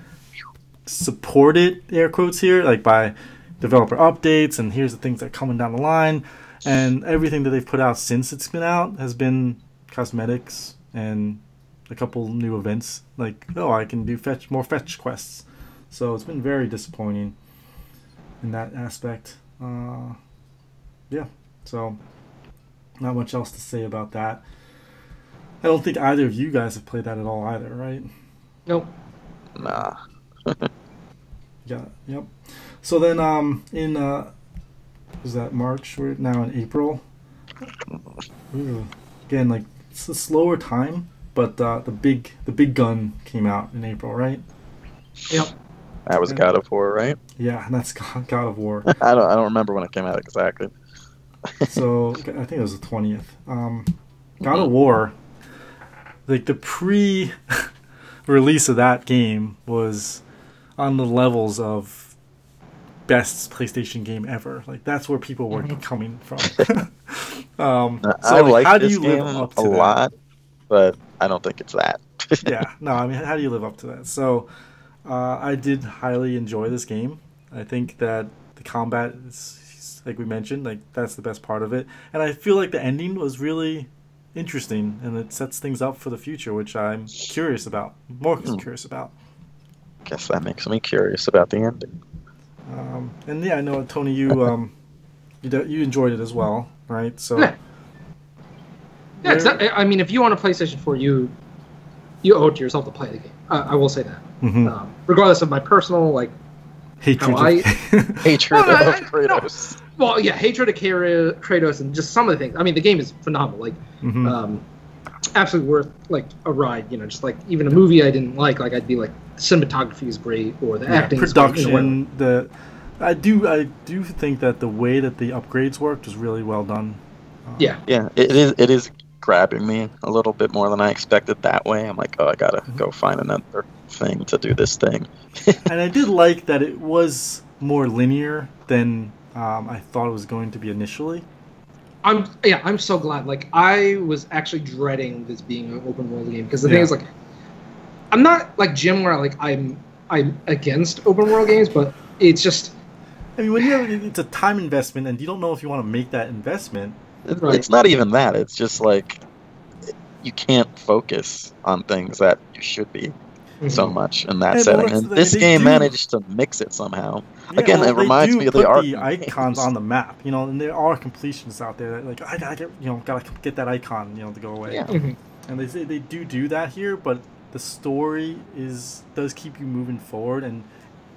support it, air quotes here, like by developer updates and here's the things that are coming down the line. And everything that they've put out since it's been out has been cosmetics and a couple new events. Like, oh, I can do fetch more fetch quests. So it's been very disappointing in that aspect. Uh, yeah, so not much else to say about that. I don't think either of you guys have played that at all either, right? Nope. Nah. Yeah, yep. So then, um, in uh, was that March? We're now in April. Ooh. Again, like it's a slower time, but uh, the big the big gun came out in April, right? Yep. That was God of War, right? Yeah, and that's God God of War. I don't I don't remember when it came out exactly. so I think it was the twentieth. Um, God of War, like the pre-release of that game was on the levels of best PlayStation game ever. Like that's where people were Mhm. coming from. um, so I like, like how do this you live game up to a that? lot, but I don't think it's that. yeah, no, I mean, how do you live up to that? So, uh, I did highly enjoy this game. I think that the combat is, like we mentioned, like that's the best part of it, and I feel like the ending was really interesting, and it sets things up for the future, which I'm curious about, more Hmm. curious about. Guess that makes me curious about the ending. Um, and yeah, I know Tony, you um, you d- you enjoyed it as well, right? So, Yeah. Yeah, where- exactly. I mean, if you want a PlayStation 4, you you owe it to yourself to play the game. Uh, I will say that, Mhm. um, regardless of my personal like. hatred. I- of- Hatred no, of I- no. Kratos. Well, yeah, hatred of Kara- Kratos and just some of the things. I mean, the game is phenomenal. Like, Mhm. um, absolutely worth like a ride. You know, just like even a movie I didn't like, like I'd be like, cinematography is great or the Yeah, acting, is great, you know, whatever. production, the I do I do think that the way that the upgrades worked is really well done. Uh, Yeah. Yeah, it is. It is grabbing me a little bit more than I expected that way. I'm like, oh, I gotta Mm-hmm. go find another thing to do this thing. and I did like that it was more linear than um, I thought it was going to be initially. I'm yeah, I'm so glad. Like I was actually dreading this being an open world game because the Yeah. thing is like, I'm not like Jim where like I'm I'm against open world games, but it's just I mean, when you have, it's a time investment, and you don't know if you want to make that investment. It- Right. It's not even that. It's just like you can't focus on things that you should be so much in that Yeah, but setting. And the- this they game do- managed to mix it somehow. Yeah, Again, well, it reminds they me of the art the icons games. on the map, you know, and there are completionists out there that like I gotta get, you know, gotta get that icon, you know, to go away. Yeah. Mhm. and they they do do that here but the story is does keep you moving forward and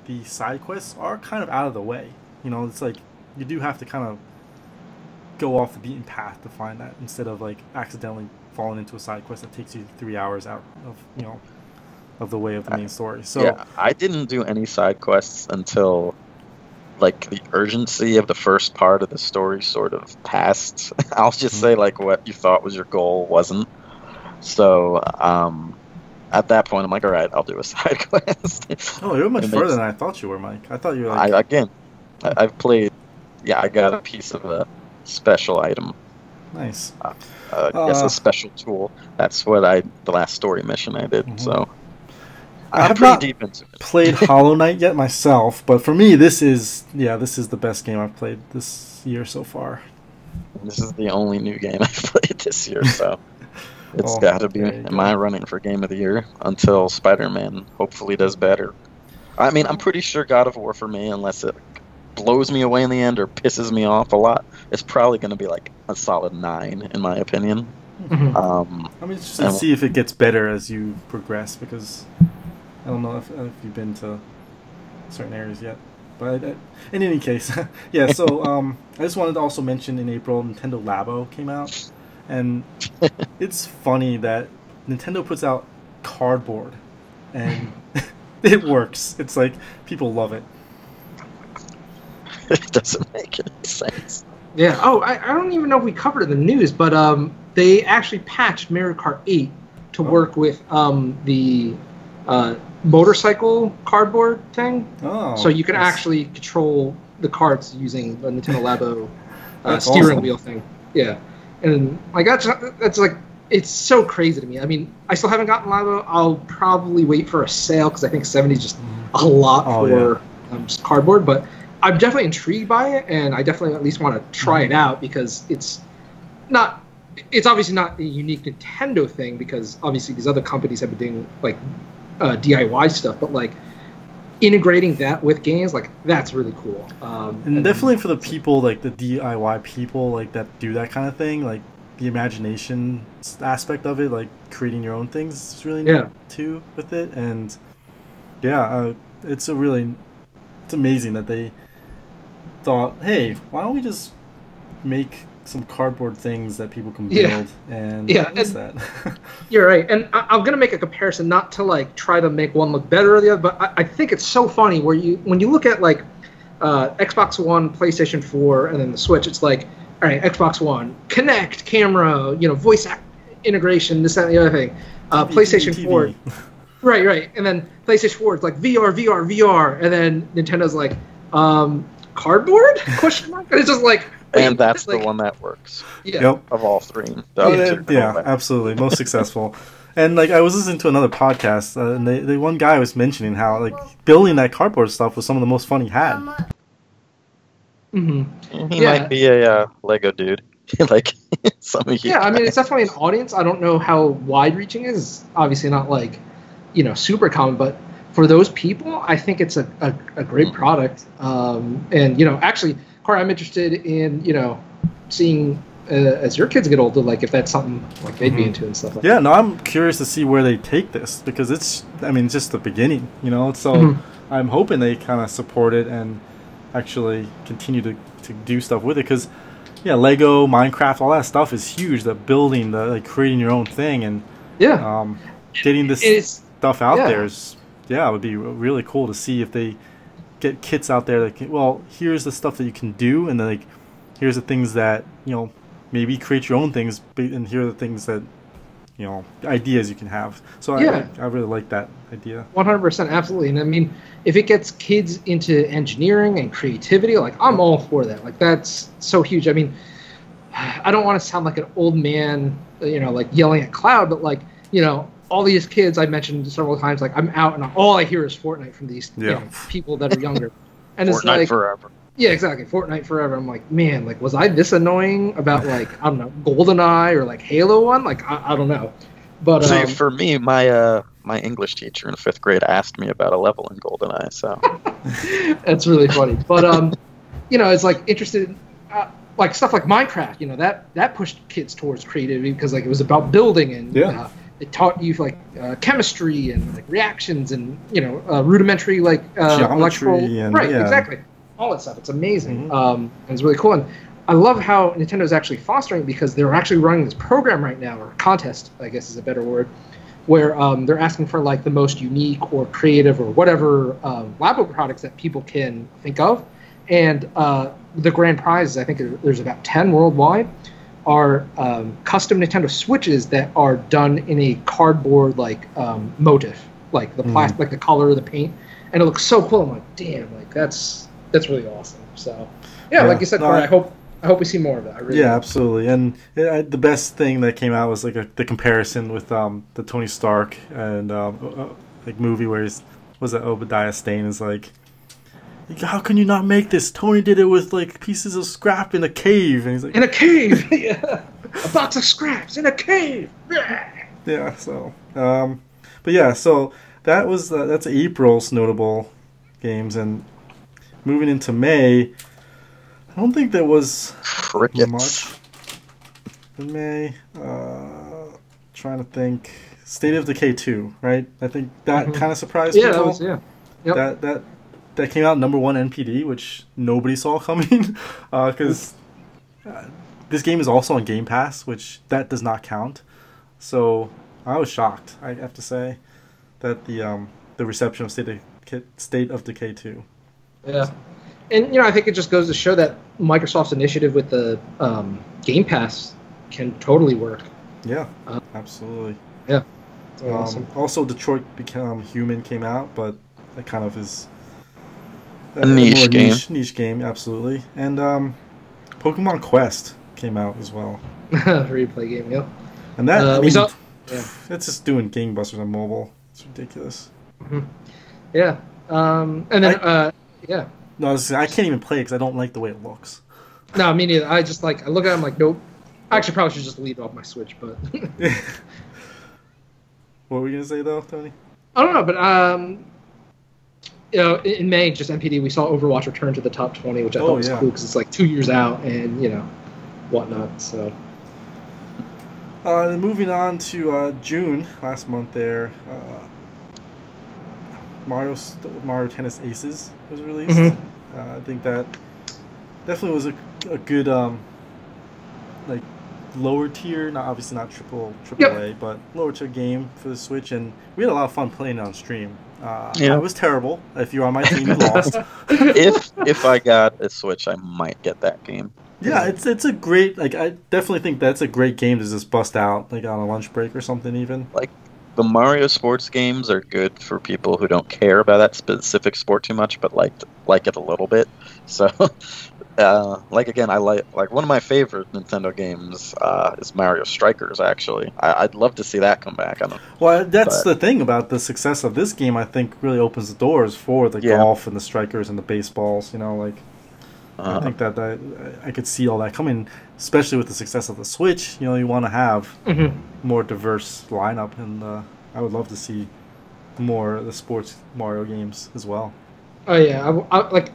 the side quests are kind of out of the way you know it's like you do have to kind of go off the beaten path to find that instead of like accidentally falling into a side quest that takes you three hours out of you know of the way of the main story so yeah, I didn't do any side quests until like the urgency of the first part of the story sort of passed. I'll just Mhm. say like what you thought was your goal wasn't. So um, at that point, I'm like, all right, I'll do a side quest. oh you're much further than i thought you were mike i thought you were Like... I again, I, I've played. Yeah, I got a piece of a special item. nice Uh, I guess Uh, a special tool. That's what I the last story mission I did. Mhm. So I I'm have pretty not deep into it. played Hollow Knight yet myself, but for me, this is yeah, this is the best game I've played this year so far. This is the only new game I've played this year, so it's Oh, got to be there you in go. my running for game of the year until Spider-Man hopefully does better. I mean, I'm pretty sure God of War for me, unless it blows me away in the end or pisses me off a lot, it's probably going to be like a solid nine in my opinion. Mhm. Um, I'm interested to And- see if it gets better as you progress because I don't know if, if you've been to certain areas yet. But uh, in any case, yeah. So um, I just wanted to also mention in April, Nintendo Labo came out, and it's funny that Nintendo puts out cardboard, and it works. It's like people love it. it doesn't make any sense. Yeah. Oh, I, I don't even know if we covered it in the news, but um, they actually patched Mario Kart 8 to Oh. work with um, the uh, motorcycle cardboard thing. Oh, so you can nice. actually control the carts using the Nintendo Labo uh, steering awesome. wheel thing. Yeah, and like that's that's like it's so crazy to me. I mean, I still haven't gotten Labo. I'll probably wait for a sale because I think seventy is just a lot Oh, for um, just cardboard. But I'm definitely intrigued by it, and I definitely at least want to try it out because it's not. It's obviously not a unique Nintendo thing because obviously these other companies have been doing like uh, DIY stuff, but like integrating that with games, like that's really cool. Um, And definitely for the people like the DIY people like that do that kind of thing, like the imagination aspect of it, like creating your own things, is really neat Yeah. too with it. And yeah, uh, it's a really it's amazing that they thought, hey, why don't we just make some cardboard things that people can build Yeah. and Yeah, and- that? You're right, and I, I'm gonna make a comparison, not to like try to make one look better or the other, but I, I think it's so funny where you when you look at like uh, Xbox One, PlayStation 4, and then the Switch, it's like, all right, Xbox One, Kinect, camera, you know, voice act integration, this, that, and the other thing. Uh, PlayStation TV. 4, right, right, and then PlayStation 4, it's like VR, VR, VR, and then Nintendo's like, um, cardboard? Question mark. And it's just like, And that's like, the one that works Yeah. Yep. of all three. The Oh, yeah, yeah, absolutely, most successful. And like I was listening to another podcast, uh, and they, they one guy was mentioning how like building that cardboard stuff was some of the most fun he had. hmm He Yeah. might be a uh, Lego dude, like some of you. Yeah, I mean, it's definitely an audience. I don't know how wide reaching it is. Obviously, not like, you know, super common, but for those people, I think it's a, a, a great product. Um, and, you know, actually, Corey, I'm interested in, you know, seeing uh, as your kids get older, like if that's something like they'd be Mhm. into and stuff like that. Yeah, no, I'm curious to see where they take this because it's, I mean, it's just the beginning, you know. So Mhm. I'm hoping they kind of support it and actually continue to, to do stuff with it because, yeah, Lego, Minecraft, all that stuff is huge. The building, the like creating your own thing, and. Yeah. um, getting this It's, stuff out Yeah. there is yeah it would be really cool to see if they get kits out there that can well here's the stuff that you can do and then like here's the things that you know maybe create your own things and here are the things that you know ideas you can have. So Yeah. I, I really like that idea. 100% absolutely and i mean if it gets kids into engineering and creativity like i'm all for that like that's so huge. I mean i don't want to sound like an old man you know like yelling at cloud but like you know all these kids i mentioned several times like i'm out and all i hear is fortnite from these you know, people that are younger and it's like forever. yeah exactly fortnite forever i'm like man like was i this annoying about like i don't know goldeneye or like halo one like i, I don't know but See, um, for me, my uh, my English teacher in fifth grade asked me about a level in GoldenEye, so That's really funny. But um, you know, it's like interested, in, uh, like stuff like Minecraft. You know, that that pushed kids towards creativity because like it was about building and Yeah. uh, it taught you like uh, chemistry and like reactions and you know uh, rudimentary like uh, electrical and- right yeah. exactly all that stuff. It's amazing. Mhm. Um, and it's really cool. And I love how Nintendo's actually fostering because they're actually running this program right now or contest, I guess is a better word, where um, they're asking for like the most unique or creative or whatever um, Labo products that people can think of, and uh, the grand prizes I think there's about ten worldwide are um, custom Nintendo Switches that are done in a cardboard like um, motif, like the Mhm. plastic, like the color of the paint, and it looks so cool. I'm like, damn, like that's that's really awesome. So yeah, Yeah. like you said, No, I- I hope I hope we see more of that. Really yeah do. absolutely and uh, the best thing that came out was like a, the comparison with um, the tony stark and um, uh, uh, like movie where he's was that obadiah stane is like how can you not make this tony did it with like pieces of scrap in a cave and he's like in a cave. yeah. A box of scraps in a cave. yeah so um but yeah so that was uh, that's april's notable games and moving into may i don't think there was crickets. much in may uh trying to think state of decay 2 right i think that Mhm. kind of surprised Yeah, that people was yeah. Yep. that that that came out number one npd which nobody saw coming because uh, this game is also on game pass which that does not count so i was shocked i have to say that the um the reception of state of, state of decay 2 Yeah. and you know, I think it just goes to show that Microsoft's initiative with the um, Game Pass can totally work. Yeah, Uh, absolutely. It's Um, awesome. Also, Detroit Become Human came out, but that kind of is A niche more game. Niche, niche game, absolutely. And um, Pokemon Quest came out as well, Free to play game, yeah. and that Uh, I we mean, saw- yeah. it's just doing gangbusters on mobile. It's ridiculous. Yeah. Um, and then, I- uh, yeah. No, I, can't even play because I don't like the way it looks. No, me neither. I just like I look at it, I'm like, nope. I actually probably should just leave it off my Switch, but what were we gonna say though, Tony? I don't know. But um, you know, in, May, just NPD, we saw Overwatch return to the top 20, which I Oh, thought was yeah. cool because it's like two years out and you know, whatnot. So Uh, moving on to uh, June last month, there, uh, Mario Mario Tennis Aces was released. Mhm. Uh, I think that definitely was a, a good um, like lower tier, not obviously not triple triple A, but lower tier game for the Switch, and we had a lot of fun playing it on stream. Uh, Yeah. I was terrible. If you're on my team, you lost. if if I got a Switch, I might get that game. Yeah, it's it's a great like I definitely think that's a great game to just bust out like on a lunch break or something even. Like the Mario sports games are good for people who don't care about that specific sport too much, but like like it a little bit. So, uh, like again, I like like one of my favorite Nintendo games uh, is Mario Strikers. Actually, I, I'd love to see that come back. I don't, Well, that's But- the thing about the success of this game. I think really opens the doors for the Yeah. golf and the strikers and the baseballs. You know, like I uh, think that, that I could see all that coming, especially with the success of the Switch. You know, you want to have Mhm. more diverse lineup, and uh, I would love to see more of the sports Mario games as well. Oh yeah, I, w- I- like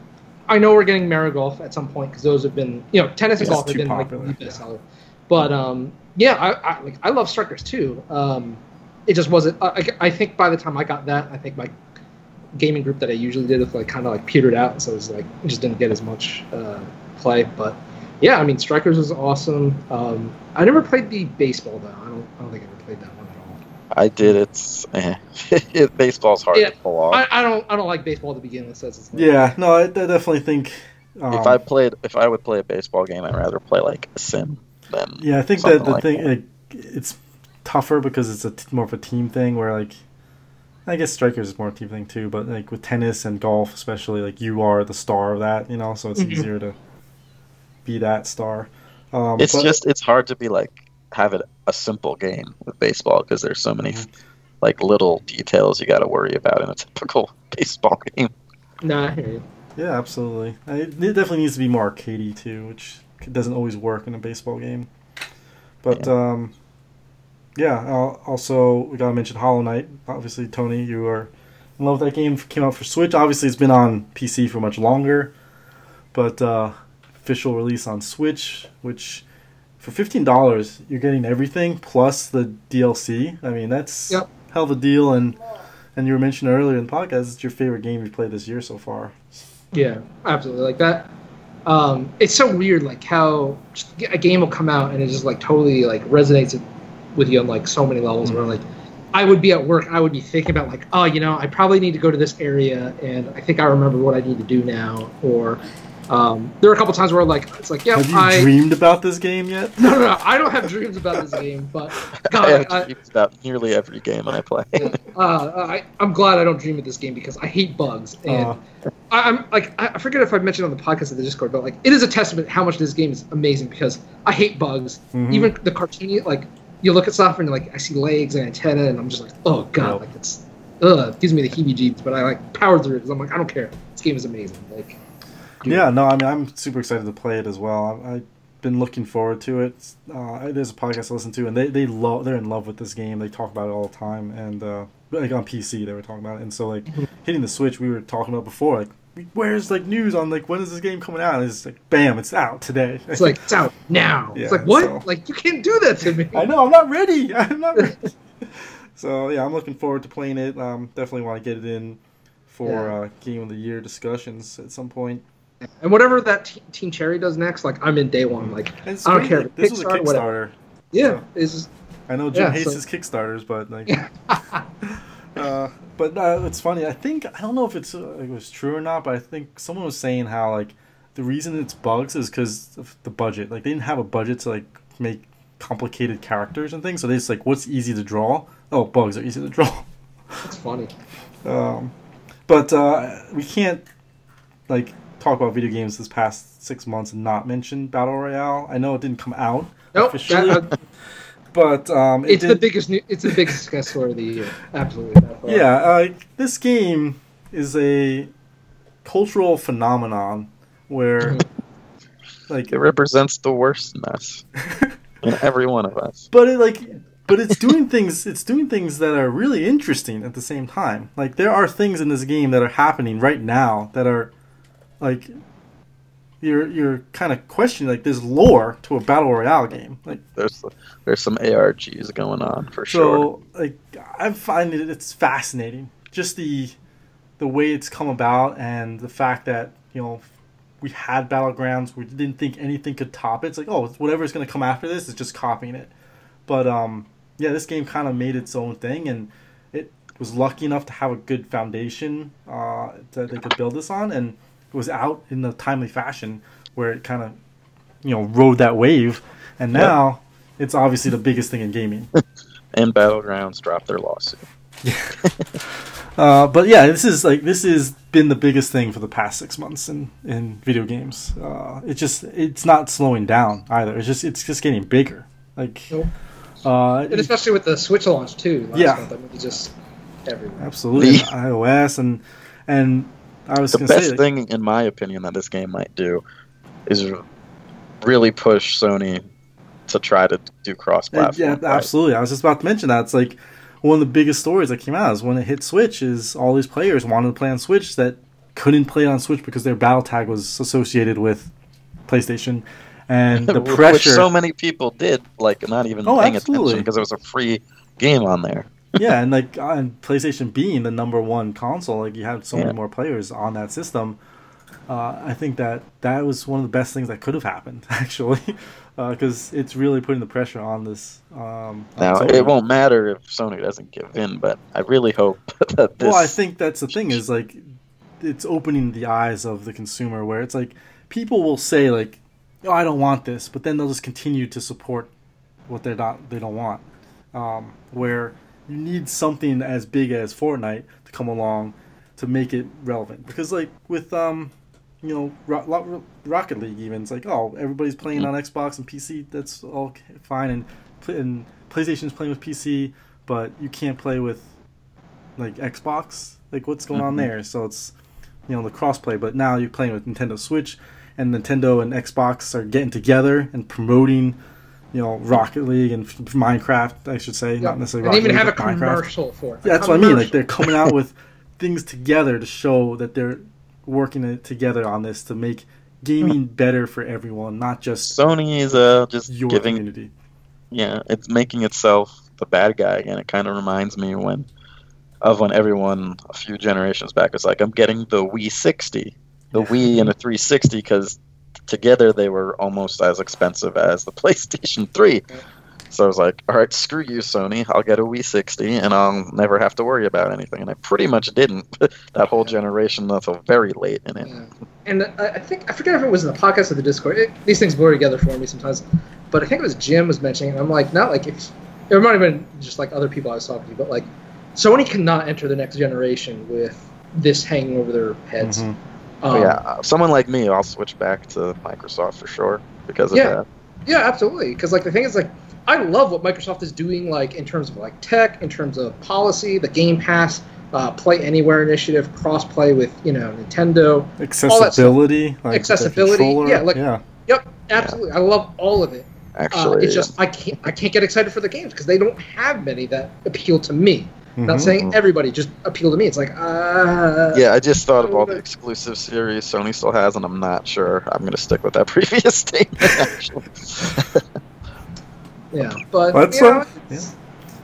I know we're getting Mario Golf at some point because those have been you know tennis and golf have been popular, like the yeah. best. But um, yeah, I, I like I love strikers too. Um, it just wasn't. I, I- think by the time I got that, I think my gaming group that I usually did it like kind of like petered out, so it was like just didn't get as much uh, play. But yeah, I mean strikers was awesome. Um, I never played the baseball though. I don't. I don't think I ever played that one. I did. It's eh. it, baseball's hard Yeah, to pull off. I, I don't. I don't like baseball to begin with. So it's Yeah, no, I, I definitely think. Um, if I played, if I would play a baseball game, I'd rather play like a sim than Yeah, I think that the like thing that. like, it's tougher because it's a t- more of a team thing. Where like, I guess strikers is more a team thing too. But like with tennis and golf, especially, like you are the star of that, you know. So it's Mhm. easier to be that star. Um, It's but- just it's hard to be like have it a simple game with baseball because there's so many like little details you got to worry about in a typical baseball game. Nah, I hear you. yeah, absolutely. It definitely needs to be more arcadey too, which doesn't always work in a baseball game. But um, yeah. Uh, also, we gotta mention Hollow Knight. Obviously, Tony, you are in love with that game. Came out for Switch. Obviously, it's been on PC for much longer, but uh, official release on Switch, which for fifteen dollars you're getting everything plus the DLC. I mean, that's Yep. hell of a deal. And and you were mentioning earlier in the podcast, it's your favorite game you've played this year so far. Yeah, absolutely. Like that. Um, it's so weird, like how a game will come out and it just like totally like resonates with you on like so many levels. Where like I would be at work, I would be thinking about like, oh, you know, I probably need to go to this area, and I think I remember what I need to do now. Or um, there are a couple times where I'm like it's like, yeah, Have you I dreamed about this game yet? no, no, no, I don't have dreams about this game, but God, I have I, dreams about nearly every game I play. yeah. uh, I, I'm glad I don't dream of this game because I hate bugs and. Uh, I, I'm like I I forget if I mentioned on the podcast of the Discord, but like it is a testament how much this game is amazing because I hate bugs. mhm. Even the cartoony, like you look at stuff and like I see legs and antenna, and I'm just like, oh god, Yep. like it's ugh, it gives me the heebie-jeebies. But I like powered through it because I'm like, I don't care. This game is amazing. Like, dude. Yeah, no, I mean, I'm super excited to play it as well. I, I've been looking forward to it. Uh, there's a podcast I listen to, and they they love they're in love with this game. They talk about it all the time, and uh, like on PC, they were talking about it. And so like hitting the Switch, we were talking about before, like where's like news on like when is this game coming out? And it's like bam, it's out today. it's like it's out now. Yeah, it's like what? so- Like you can't do that to me. I know I'm not ready. I'm not ready. so yeah, I'm looking forward to playing it. Um, definitely want to get it in for Yeah. uh, game of the year discussions at some point. And whatever that te- Team Cherry does next, like I'm in day one. Like I don't great, care this was a Kickstarter, whatever. Yeah, it's just I know Jim Yeah, hates so- his Kickstarters, but like, uh, but uh, it's funny. I think I don't know if it's uh, it was true or not, but I think someone was saying how like the reason it's bugs is because of the budget. Like they didn't have a budget to like make complicated characters and things, so they just like what's easy to draw. Oh, bugs are easy to draw. That's funny. Um, but uh, we can't like talk about video games this past six months and not mention Battle Royale. I know it didn't come out Nope. officially, that- uh, but um, it it's the biggest. New, it's the biggest success story of the year. Absolutely. Yeah, uh, this game is a cultural phenomenon where, like, It represents the worst in us, in every one of us. but it like, but it's doing things. It's doing things that are really interesting at the same time. Like, there are things in this game that are happening right now that are, like, you're you're kind of questioning. Like, there's lore to a battle royale game. Like, There's there's some ARGs going on for sure. So like I find it it's fascinating. Just the the way it's come about and the fact that, you know, we had battlegrounds, we didn't think anything could top it. It's like, oh, whatever's gonna come after this is just copying it. But um yeah, this game kind of made its own thing and it was lucky enough to have a good foundation uh, that they could build this on and was out in a timely fashion where it kind of you know rode that wave and Yeah. now it's obviously the biggest thing in gaming And Battlegrounds dropped their lawsuit. Uh, but yeah, this is like this has been the biggest thing for the past six months in, in video games. Uh, it just it's not slowing down either. It's just it's just getting bigger. Like, Nope. uh, And especially with the Switch launch too. Last Yeah. month, I mean, just everywhere. absolutely iOS and and I was The best say thing, in my opinion, that this game might do is really push Sony to try to do cross-platform. yeah, right? absolutely. I was just about to mention that it's like one of the biggest stories that came out is when it hit Switch is all these players wanted to play on Switch that couldn't play on Switch because their battle tag was associated with PlayStation. And the Which pressure, so many people did, like not even Oh, paying absolutely. attention because it was a free game on there. Yeah, and like on PlayStation being the number one console, like you had so Yeah. many more players on that system. Uh, I think that that was one of the best things that could have happened, actually, because it's really putting the pressure on this. Um, Now Sony. it won't matter if Sony doesn't give in, but I really hope that this. Well, I think that's the thing is like it's opening the eyes of the consumer, where it's like people will say like, "Oh, I don't want this," but then they'll just continue to support what they're not they don't want. Um, where you need something as big as Fortnite to come along to make it relevant, because like with um, you know, Ro- Ro- Rocket League, even it's like, oh, everybody's playing on Xbox and PC. That's all fine, and and PlayStation's playing with PC, but you can't play with like Xbox. Like what's going on Mhm. there? So it's you know the crossplay, but now you're playing with Nintendo Switch, and Nintendo and Xbox are getting together and promoting. You know, Rocket League and f- Minecraft, I should say, not necessarily. and Rocket even League, have a Minecraft. commercial for it. Yeah, A that's what I mean. Like they're coming out with things together to show that they're working together on this to make gaming better for everyone, not just Sony is uh, just your giving community. yeah, it's making itself the bad guy again. It kind of reminds me when of when everyone a few generations back was like, "I'm getting the Wii 60, the Yeah. Wii and the 360," because together they were almost as expensive as the PlayStation 3. So I was like, "All right, screw you, Sony. I'll get a Wii 60, and I'll never have to worry about anything." And I pretty much didn't that whole generation until very late in it. Yeah. And I I think I forget if it was in the podcast or the Discord. It, these things blur together for me sometimes, but I think it was Jim was mentioning. And I'm like, not like if it might have been just like other people I was talking to, but like Sony cannot enter the next generation with this hanging over their heads. Mhm. Oh, Um, yeah, uh, someone like me, I'll switch back to Microsoft for sure because of Yeah. that. Yeah, absolutely. Because like the thing is like I love what Microsoft is doing like in terms of like tech, in terms of policy, the Game Pass, uh, Play Anywhere initiative, cross play with you know Nintendo. Accessibility, like with the Accessibility, controller, yeah, like- yeah. Yep, absolutely. I love all of it. Uh, Actually, it's just I can't I can't get excited for the games because they don't have many that appeal to me. Not Mhm. saying everybody just appeal to me. It's like uh Yeah, I just thought of all the exclusive series Sony still has, and I'm not sure I'm going to stick with that previous statement. Actually, yeah. But That's, you know, uh, it's-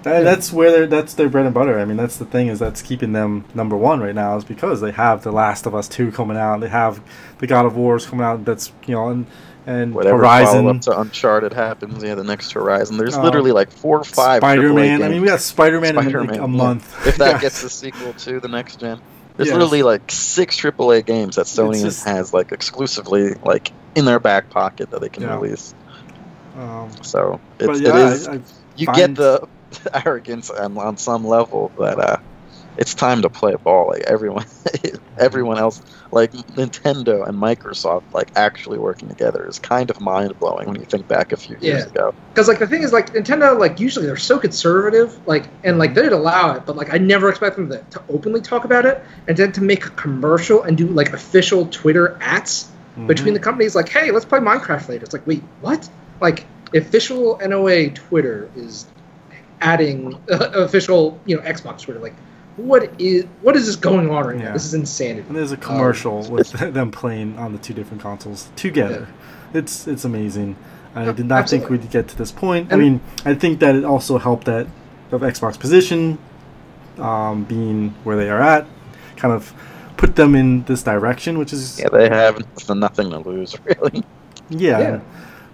That, that's where they're, that's their bread and butter. I mean, that's the thing is that's keeping them number one right now is because they have The Last of Us two coming out. They have the God of Wars coming out. That's you know, and and Whatever Horizon. up to Uncharted happens, yeah, the next Horizon. There's Oh. literally like four or five. Spider Man. I mean, we got Spider Man in like a month. if that Yes. gets the sequel to the next gen. There's Yes. literally like six AAA games that Sony just- has like exclusively like in their back pocket that they can Yeah. release. Um, So it's, it yeah, is I, I you get the arrogance on, on some level that uh, it's time to play ball. Like everyone, everyone else, like Nintendo and Microsoft, like actually working together is kind of mind blowing when you think back a few years Yeah. ago. because like the thing is like Nintendo like usually they're so conservative like and like they'd allow it but like I never expect them to, to openly talk about it and then to make a commercial and do like official Twitter ads between the companies like hey let's play Minecraft later it's like wait what like official NOA Twitter is adding uh, official you know Xbox Twitter like what is what is this going on right Yeah. now this is insanity And there's a commercial with them playing on the two different consoles together. It's it's amazing. I Yeah, did not think we'd get to this point. I mean, I think that it also helped that of Xbox position um, being where they are at, kind of put them in this direction, which is Yeah, they have nothing to lose really. yeah.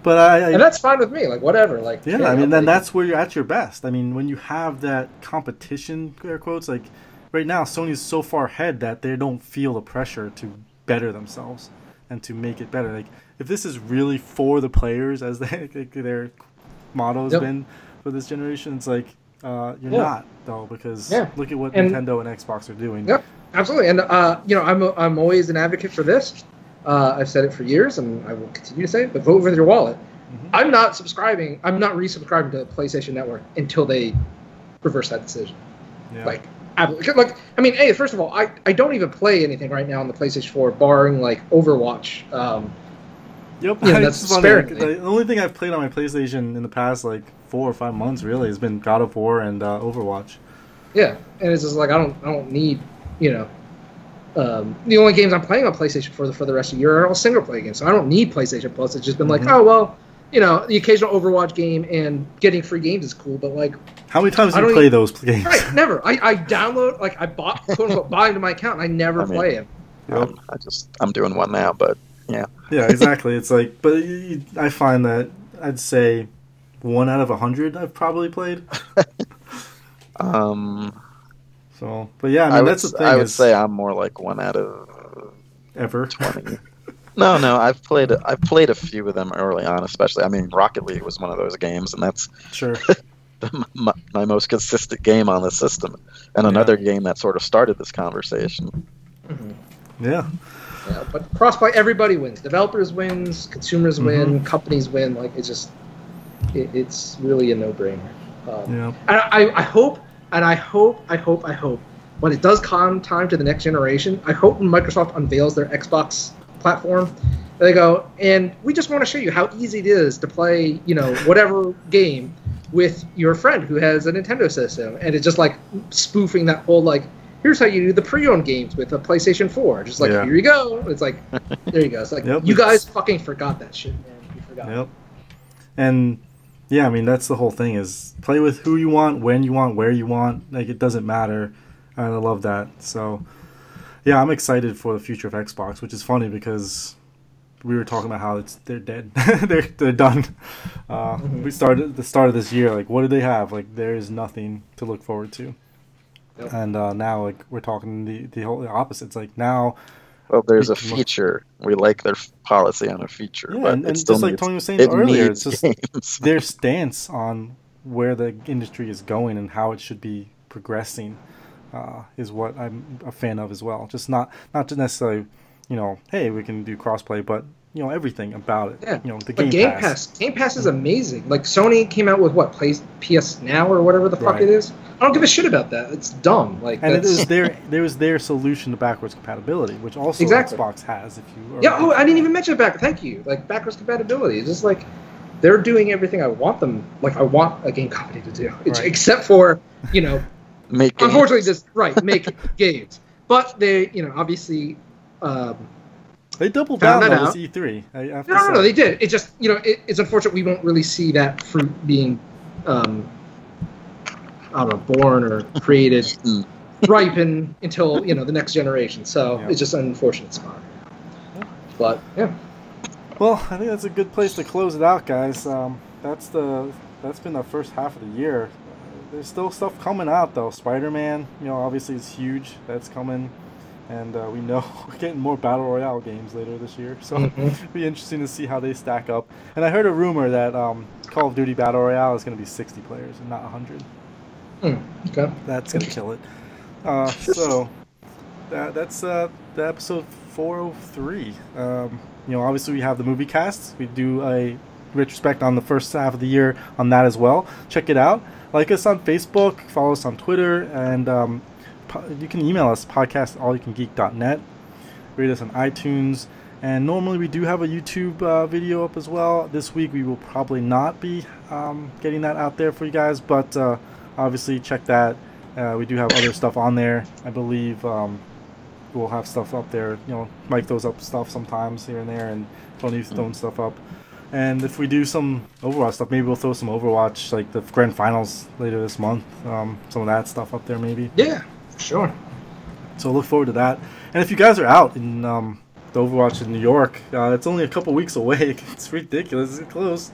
But I, I and that's fine with me like whatever like Yeah, I mean, then that's where you're at your best. I mean, when you have that competition, air quotes, like right now, Sony's so far ahead that they don't feel the pressure to better themselves and to make it better. Like, if this is really for the players, as they, like, their motto has Yep. been for this generation, it's like uh, you're Yeah. not though, because Yeah. look at what And- Nintendo and Xbox are doing. Yep, absolutely. And uh, you know, I'm I'm always an advocate for this. Uh, I've said it for years, and I will continue to say it. But vote with your wallet. Mhm. I'm not subscribing. I'm not resubscribing to PlayStation Network until they reverse that decision. Yeah. Like, like I mean, hey, first of all, I, I don't even play anything right now on the PlayStation 4, barring like Overwatch. Um, Yep, Yeah, it's that's like, sparingly. the only thing I've played on my PlayStation in the past like four or five months really has been God of War and uh, Overwatch. yeah, and it's just like I don't I don't need you know. Um, the only games I'm playing on PlayStation for the for the rest of the year are all single player games, so I don't need PlayStation Plus. It's just been like, Mhm. oh well, you know, the occasional Overwatch game and getting free games is cool, but like, How many times do you play even- those games? right, never. I, I download like I bought quote unquote buy into my account, and I never I mean- play it. Yep. Um, I just I'm doing one now, but Yeah, yeah, exactly. it's like, but you, you- I find that I'd say one out of a hundred I've probably played. um, So, but yeah, I mean I would that's the thing. I would is say I'm more like one out of ever. twenty. no, no, I've played I've played a few of them early on, especially. I mean, Rocket League was one of those games, and that's Sure. my, my most consistent game on the system. And another game that sort of started this conversation. Yeah. Yeah, but crossplay, everybody wins. Developers wins, consumers win, Mm-hmm. companies win. Like it's just, it, it's really a no-brainer. Um, Yeah. And I, I hope, and I hope, I hope, I hope, when it does come time to the next generation, I hope when Microsoft unveils their Xbox platform, they go, and we just want to show you how easy it is to play, you know, whatever game with your friend who has a Nintendo system, and it's just like spoofing that whole like, here's how you do the pre-owned games with a PlayStation 4. Just like Yeah. here you go. It's like there you go. It's like Yep, you guys fucking forgot that shit, man. You forgot. Yep. And yeah, I mean that's the whole thing is play with who you want, when you want, where you want. Like it doesn't matter. And I love that. So yeah, I'm excited for the future of Xbox, which is funny because we were talking about how it's they're dead. they're they're done. Uh, Mhm. We started at the start of this year. Like, what do they have? Like, there is nothing to look forward to. Yep. And uh, now, like, we're talking the the whole opposite. It's like now, Well, there's a We can look- feature. We like their policy on a feature, yeah, but and, and still just like Tony was saying it earlier, it's just games. their stance on where the industry is going and how it should be progressing uh, is what I'm a fan of as well. Just not not necessarily, you know, hey, we can do crossplay, but you know everything about it. Yeah. You know, the But Game, Game Pass. Pass. Game Pass is amazing. Like Sony came out with what plays PS Now or whatever the fuck Right. it is. I don't give a shit about that. It's dumb. Like And it that's, was their there was their solution to backwards compatibility, which also Exactly. Xbox has. If you are yeah. Oh, I didn't even mention back. Thank you. Like backwards compatibility. It's just like they're doing everything I want them. Like I want a game company to do, Right. except for you know Make games. unfortunately just right make games. But they you know obviously. Um, they doubled down that on out. this E3. I have No, no, no, they did. It just, you know, it, it's unfortunate we won't really see that fruit being, um, I don't know, born or created, Mm. ripen until you know the next generation. So Yeah. it's just an unfortunate spot. But yeah, Well, I think that's a good place to close it out, guys. Um, that's the that's been the first half of the year. There's still stuff coming out though. Spider-Man, you know, obviously is huge. That's coming, and uh, we know we're getting more battle royale games later this year. So Mhm. it'll be interesting to see how they stack up. And I heard a rumor that um, Call of Duty Battle Royale is going to be 60 players and not 100. Hmm, okay. That's gonna kill it. Uh, so that that's uh, the episode 403. Um, you know, obviously we have the movie cast. We do a retrospect on the first half of the year on that as well. Check it out. Like us on Facebook, follow us on Twitter, and um, you can email us podcast allyoucangeek.net. Rate us on iTunes. And normally we do have a YouTube uh, video up as well. This week we will probably not be um, getting that out there for you guys, but uh, obviously check that. Uh, we do have other stuff on there. I believe um, we'll have stuff up there. You know, Mike throws up stuff sometimes here and there, and Tony's throwing stuff up. And if we do some Overwatch stuff, maybe we'll throw some Overwatch, like the grand finals later this month. Um, some of that stuff up there, maybe. Yeah, sure. So look forward to that. And if you guys are out in um, the Overwatch in New York, uh, it's only a couple weeks away. It's ridiculous. It's close.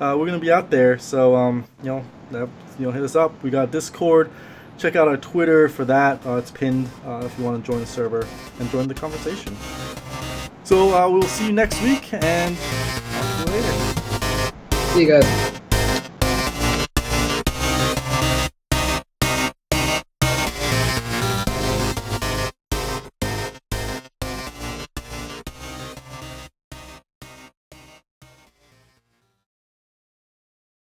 Uh, we're gonna be out there, so um, you know, that, you know, hit us up. We got Discord. Check out our Twitter for that. Uh, it's pinned uh, if you want to join the server and join the conversation. So uh, we'll see you next week, and talk to you later. See you guys.